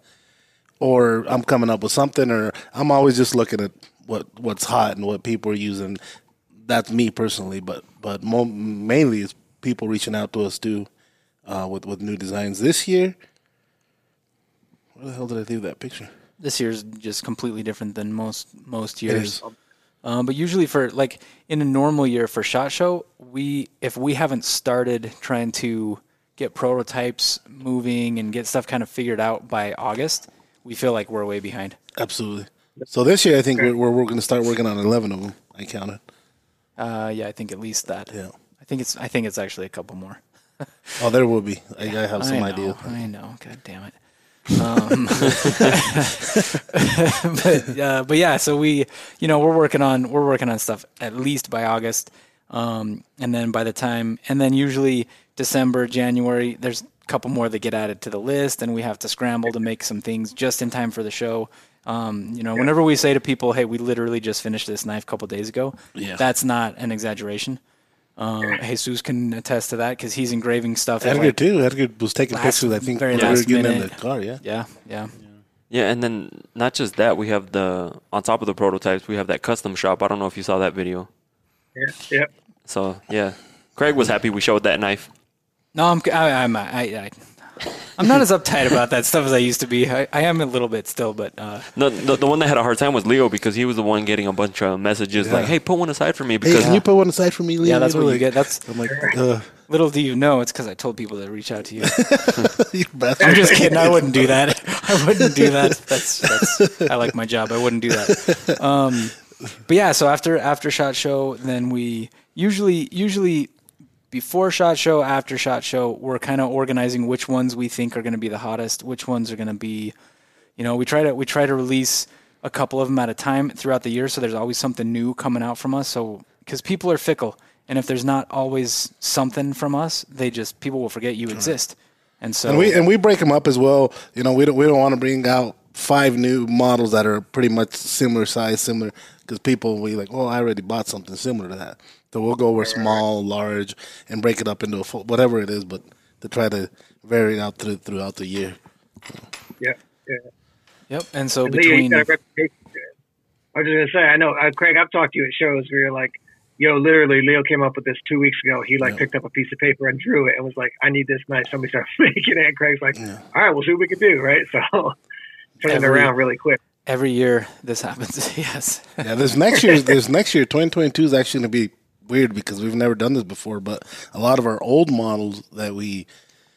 or I'm coming up with something, or I'm always just looking at what what's hot and what people are using. That's me personally, but but mo- mainly it's people reaching out to us too uh, with with new designs this year. Where the hell did I leave that picture? this year's just completely different than most most years. is. Um, but usually for like in a normal year for Shot Show, we if we haven't started trying to get prototypes moving and get stuff kind of figured out by August, we feel like we're way behind. Absolutely. So this year, I think we're we're, we're going to start working on eleven of them. I counted. Uh, yeah, I think at least that. Yeah. I think it's I think it's actually a couple more. Oh, there will be. I, I have some I know, idea. I know. God damn it. Um, but uh, but yeah, so we you know we're working on we're working on stuff at least by August, um, and then by the time and then usually December January there's a couple more that get added to the list, and we have to scramble to make some things just in time for the show. Um, you know, whenever we say to people, "Hey, we literally just finished this knife a couple days ago," Yeah. that's not an exaggeration. Um, Jesus can attest to that because he's engraving stuff. Edgar like, too. Edgar was taking last- pictures. I think very we were last getting in the car. Yeah. Yeah, yeah. Yeah, and then not just that, we have the on top of the prototypes, we have that custom shop. I don't know if you saw that video. Yeah. Yep. So yeah, Craig was happy we showed that knife. No, I'm I, I'm I, I I'm not as uptight about that stuff as I used to be. I, I am a little bit still, but uh, No, the, the one that had a hard time was Leo because he was the one getting a bunch of messages like, "Hey, put one aside for me." Hey, can you put one aside for me, Leo? yeah, that's know, what you get. That's I'm like, uh, little do you know, it's because I told people to reach out to you. you. I'm just kidding. I wouldn't do that. I wouldn't do that. That's that's. I like my job. I wouldn't do that. Um, but yeah, so after after shot show, then we usually usually before shot show, after shot show, we're kind of organizing which ones we think are going to be the hottest, which ones are going to be, you know, we try to we try to release a couple of them at a time throughout the year, so there's always something new coming out from us. So because people are fickle, and if there's not always something from us, they just people will forget you exist. And so And we and we break them up as well. You know, we don't we don't want to bring out five new models that are pretty much similar size, similar because people we like, oh, I already bought something similar to that. So we'll go with small, large, and break it up into a full, whatever it is, but to try to vary it out through, throughout the year. Yeah, yeah. yep. And so And between got a reputation. I was just gonna say, I know, uh, Craig. I've talked to you at shows where you're like, "Yo, literally, Leo came up with this two weeks ago. He like picked up a piece of paper and drew it, and was like, I need this night." Somebody started making it, and Craig's like, "All right, we'll see what we can do." Right, so turning it around really quick. every year this happens. yes. Yeah, this next year, this next year, 2022 is actually going to be weird because we've never done this before. But a lot of our old models that we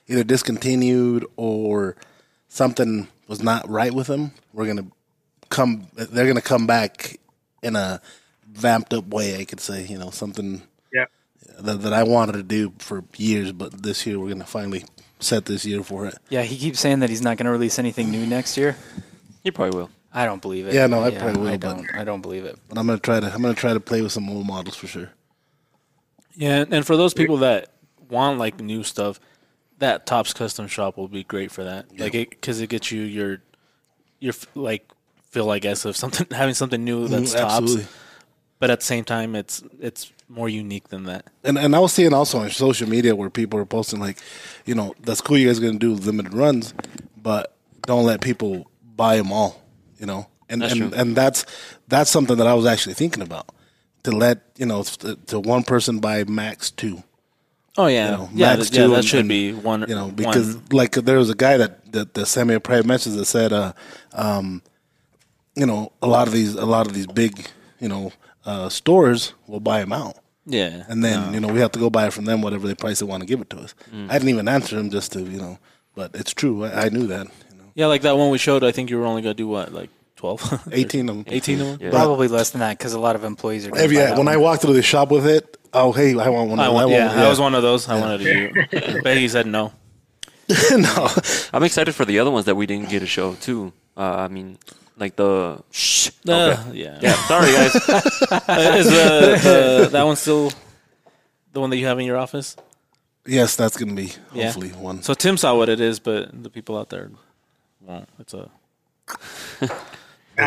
either discontinued or something was not right with them, we're going to come. They're going to come back in a vamped up way. I could say, you know, something Yeah, that, that I wanted to do for years, but this year we're going to finally set this year for it. Yeah, he keeps saying that he's not going to release anything new next year. He probably will. I don't believe it. Yeah, no, I probably will, I don't. I don't believe it. But I'm going to try to. I'm going to try to play with some old models for sure. Yeah, and for those people that want like new stuff, that Tops Custom Shop will be great for that. Like because it gets you your your like feel I guess of something having something new that's Mhm, Tops, but at the same time it's it's more unique than that. and and I was seeing also on social media where people are posting like, you know, that's cool. You guys are gonna do limited runs, but don't let people buy them all. You know, and That's and true. and that's that's something that I was actually thinking about to let you know to, to one person buy max two. Oh yeah, You know, yeah, max th- yeah. two That and- should and, be one. You know, because one. like there was a guy that that, that sent me a private message that said, uh, um, you know, a lot of these a lot of these big you know uh, stores will buy them out. yeah, And then, you know, we have to go buy it from them, whatever the price they want to give it to us. I didn't even answer him just to, you know, but it's true. I, I knew that. You know, yeah, like that one we showed. I think you were only gonna do what, like twelve, 18 of them. 18 of them. Yeah. Probably less than that because a lot of employees are. gonna If, buy yeah, that when I walked through the shop with it, oh, hey, I want one of I those. want, I yeah, want, I was one of those. I wanted to do. but he said no. no. I'm excited for the other ones that we didn't get to show too. Uh, I mean, like the shh. Uh, Okay. yeah, Yeah, sorry guys. Is the, the that one still the one that you have in your office? Yes, that's going to be Yeah. hopefully one. So Tim saw what it is, but the people out there won't. It's a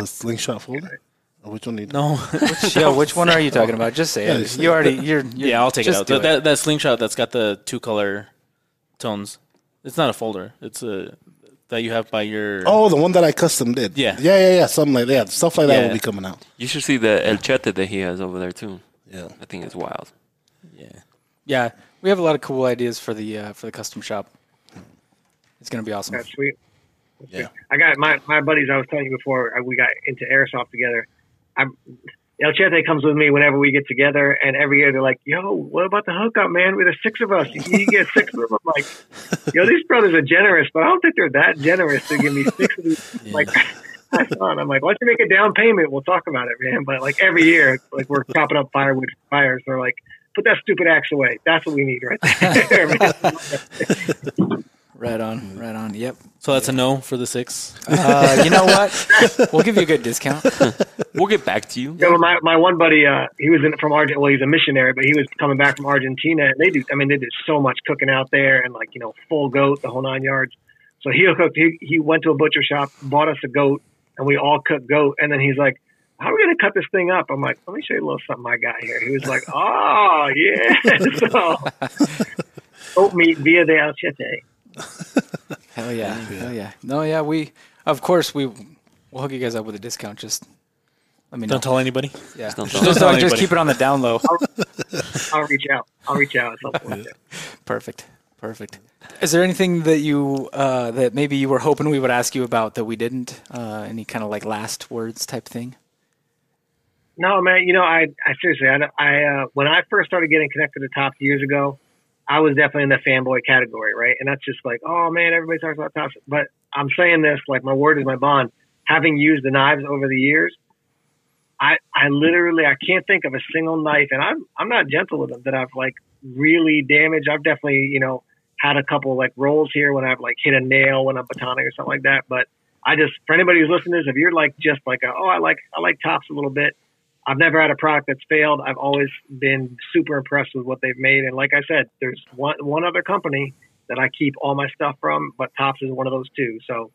The slingshot folder? Or which one do you no. yeah, which one are you talking about? Just say Yeah, it. You already. You're, you're yeah, I'll take it out. do That, that that slingshot that's got the two color tones. It's not a folder. It's a that you have by your. Oh, the one that I custom did. Yeah. Yeah, yeah, yeah. Something like that. Stuff like that Yeah. will be coming out. You should see the El Chete that he has over there too. Yeah. I think it's wild. yeah. Yeah, we have a lot of cool ideas for the uh, for the custom shop. It's gonna be awesome. That's sweet. Yeah. I got my my buddies. I was telling you before uh, we got into airsoft together. I'm El Chete comes with me whenever we get together, and every year they're like, "Yo, what about the hookup, man? There's six of us. You, get six of them." I'm like, "Yo, these brothers are generous, but I don't think they're that generous to give me six of these." Like, I thought, I'm like, "Why don't you make a down payment? We'll talk about it, man." But like every year, like we're chopping up firewood fires. They're like, "Put that stupid axe away. That's what we need right there." man. Right on, right on. Yep. So that's a no for the six. Uh, you know what? We'll give you a good discount. We'll get back to you. Yeah, well, my, my one buddy, uh, he was in from Argentina. Well, he's a missionary, but he was coming back from Argentina. And they do, I mean, they did so much cooking out there and like, you know, full goat, the whole nine yards. So he cooked, he, he went to a butcher shop, bought us a goat, and we all cooked goat. And then he's like, how are we going to cut this thing up? I'm like, let me show you a little something I got here. He was like, oh, yeah. so, goat meat via the El Chete. Hell yeah, hell yeah. No, yeah. We of course we we'll hook you guys up with a discount. Just let me know. Don't tell anybody. yeah. don't Just, tell don't- anybody. just keep it on the down low. I'll reach out. I'll reach out at some point. Perfect. Perfect. Is there anything that you uh, that maybe you were hoping we would ask you about that we didn't? Uh, any kind of like last words type thing? No, man. You know, I, I seriously, I, I uh, when I first started getting connected to Tops years ago, I was definitely in the fanboy category, right? And that's just like, oh man, everybody talks about Tops. But I'm saying this like my word is my bond. Having used the knives over the years, I I literally I can't think of a single knife, and I'm I'm not gentle with them that I've like really damaged. I've definitely you know had a couple like rolls here when I've like hit a nail when I'm batoning or something like that. But I just for anybody who's listening to this, if you're like just like a, oh I like I like tops a little bit. I've never had a product that's failed. I've always been super impressed with what they've made. And like I said, there's one one other company that I keep all my stuff from, but Tops is one of those two. So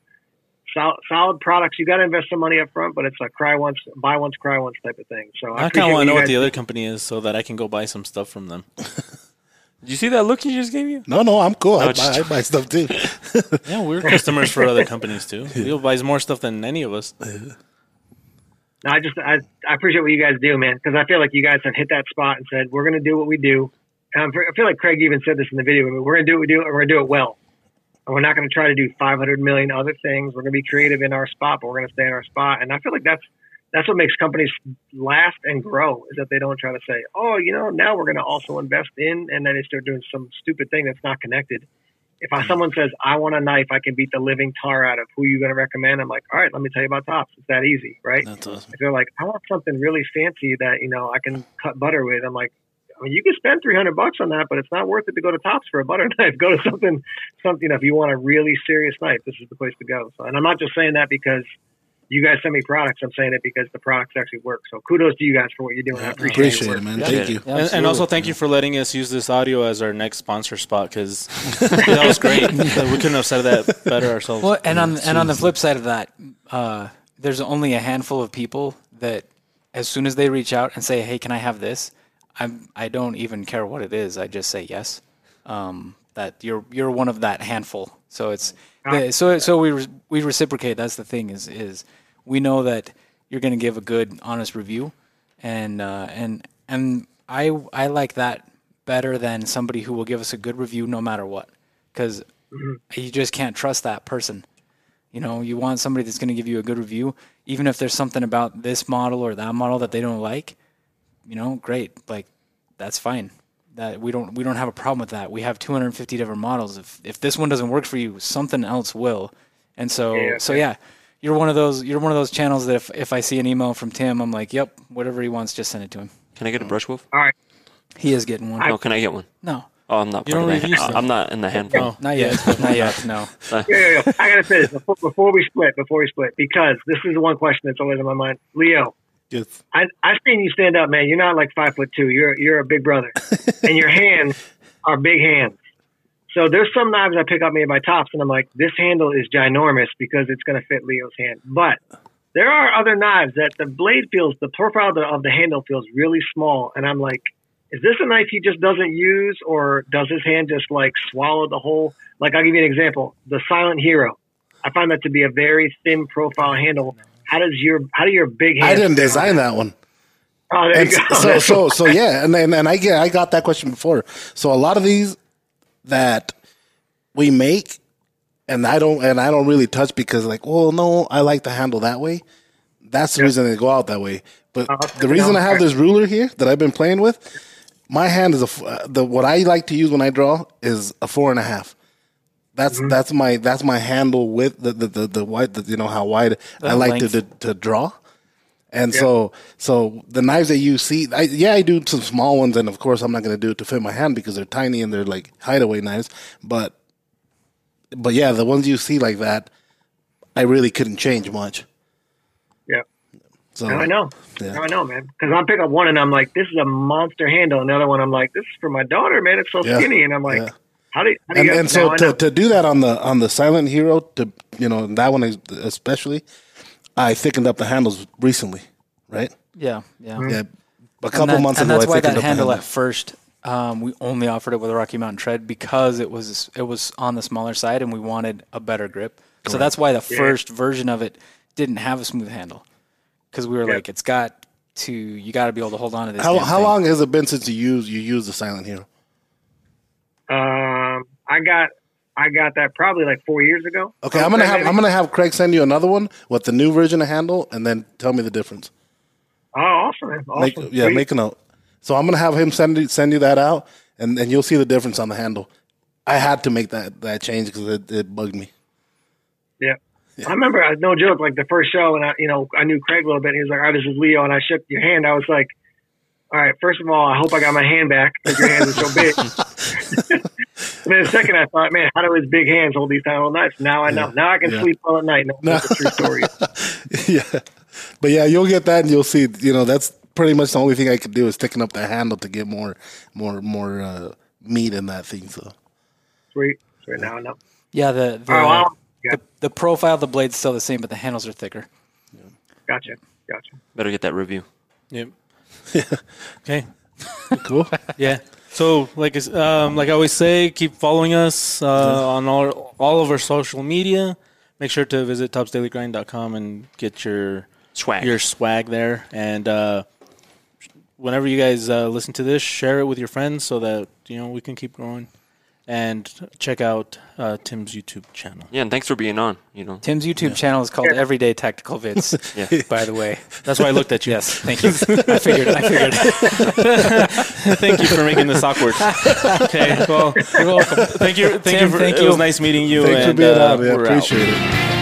solid, solid products. You got to invest some money up front, but it's a cry once, buy once, cry once type of thing. So I, I kind of want to know you what the do. other company is so that I can go buy some stuff from them. Did you see that look he just gave you? No, no, I'm cool. I, No, just- buy, I buy stuff too. Yeah, we're customers for other companies too. Leo buys more stuff than any of us. No, I just I, I appreciate what you guys do, man, because I feel like you guys have hit that spot and said we're going to do what we do. And I'm, I feel like Craig even said this in the video. Mean, we're going to do what we do, and we're going to do it well. And we're not going to try to do 500 million other things. We're going to be creative in our spot, but we're going to stay in our spot. And I feel like that's that's what makes companies last and grow is that they don't try to say, oh, you know, now we're going to also invest in, and then they start doing some stupid thing that's not connected. If I, someone says, I want a knife, I can beat the living tar out of who you going to recommend. I'm like, all right, let me tell you about Tops. It's that easy, right? That's awesome. if they're like, I want something really fancy that you know I can cut butter with, I'm like, I mean, you can spend three hundred bucks on that, but it's not worth it to go to Tops for a butter knife. Go to something, something. you know, If you want a really serious knife, this is the place to go. So, and I'm not just saying that because you guys send me products. I'm saying it because the products actually work. So, kudos to you guys for what you're doing. I appreciate, Appreciate it, man. Yeah. Thank you. And, and also thank you for letting us use this audio as our next sponsor spot because that was great. we couldn't have said that better ourselves. Well, and on and on the flip side of that, uh, there's only a handful of people that, as soon as they reach out and say, "Hey, can I have this?" I'm I don't even care what it is. I just say yes. Um, that you're you're one of that handful. So it's so so we re- we reciprocate. That's the thing is is we know that you're going to give a good honest review, and uh, and and I I like that better than somebody who will give us a good review no matter what, because you just can't trust that person. You know, you want somebody that's going to give you a good review, even if there's something about this model or that model that they don't like. You know, great, like that's fine. That we don't we don't have a problem with that. We have 250 different models. If if this one doesn't work for you, something else will. And so Yeah, so yeah, you're one of those you're one of those channels that if if I see an email from Tim, I'm like, yep, whatever he wants, just send it to him. Can I get a brush wolf? All right. He is getting one. No, can I get one? no, Oh, I'm not You part don't of that. review stuff. I'm not in the handful. Oh. not yet, not yet. No. Yeah, yeah, yeah. I gotta say this before, before we split. Before we split, because this is the one question that's always in my mind. Leo, Yes. I, I've seen you stand up, man. You're not like five foot two. You're you're a big brother, and your hands are big hands. So there's some knives I pick up made by Tops, and I'm like, this handle is ginormous because it's going to fit Leo's hand. But there are other knives that the blade feels, the profile of the, of the handle feels really small, and I'm like, is this a knife he just doesn't use, or does his hand just like swallow the whole? Like I'll give you an example: the Silent Hero. I find that to be a very thin profile handle. How does your how do your big? I didn't design that one. Oh, there And you go. so so so yeah, and, and and I get I got that question before. So a lot of these that we make and I don't and I don't really touch because like, well, no, I like to handle that way. That's the reason they go out that way. But Uh, the reason I have this ruler here that I've been playing with, my hand is a uh, the what I like to use when I draw is a four and a half. That's Mm-hmm. that's my that's my handle width the the the, the wide the, you know how wide I like to, to to draw. And so, so the knives that you see, I, yeah, I do some small ones, and of course, I'm not going to do it to fit my hand because they're tiny and they're like hideaway knives. But, but yeah, the ones you see like that, I really couldn't change much. yeah. So Now I know. Yeah. Now I know, man. Because I'm picking up one and I'm like, this is a monster handle. And the other one, I'm like, this is for my daughter, man. It's so Yeah. skinny. And I'm like, Yeah. how do you, how do and, and so to, to do that on the on the Silent Hero, to you know that one is- especially, I thickened up the handles recently, right? Yeah, yeah. Mm-hmm. Yeah, a couple that- months and ago, that's I why thickened that up handle handle. at first um, we only offered it with a Rocky Mountain tread because it was it was on the smaller side and we wanted a better grip. So that's why the first version of it didn't have a smooth handle because we were Yeah. like, it's got to you got to be able to hold on to this. How how long has it been since you used you used the Silent Hero? um, I got, I got that probably like four years ago. Okay, I'm gonna have I'm gonna have Craig send you another one with the new version of handle, and then tell me the difference. Oh, awesome. Awesome. Make, yeah, Sweet. make a note. So I'm gonna have him send you, send you that out, and and you'll see the difference on the handle. I had to make that that change because it, it bugged me. Yeah. I remember, uh, no joke, like the first show, and I, you know, I knew Craig a little bit. And he was like, "All right, this is Leo," and I shook your hand. I was like, "All right, first of all, I hope I got my hand back because your hands are so big." and then the second, I thought, "Man, how do his big hands hold these tiny little knives?" Now I know. Now I can Yeah. sleep well at night. No, that's a true story. yeah, but yeah, you'll get that, and you'll see. You know, that's pretty much the only thing I could do is thicken up the handle to get more, more, more uh, meat in that thing. So Sweet. Sweet. Now I know. Yeah, the the, Oh, wow. Yeah. the the profile of the blade's still the same, but the handles are thicker. Gotcha. Gotcha. Better get that review. Yep. Yeah. okay. cool. Yeah. So, like, um, like I always say, keep following us uh, on all all of our social media. Make sure to visit topsdailygrind.com and get your Swag. your swag there. And uh, whenever you guys uh, listen to this, share it with your friends so that you know we can keep growing. And check out uh, Tim's YouTube channel. Yeah, and thanks for being on. You know, Tim's YouTube channel is called Everyday Tactical Vids. Yeah. By the way, That's why I looked at you. yes, thank you. I figured. I figured. Thank you for making this awkward. Okay. Well, you're welcome. Thank you. Thank Tim, you. For, thank it you. was nice meeting you. Thanks for and, being uh, on. Yeah, we're out. appreciate it.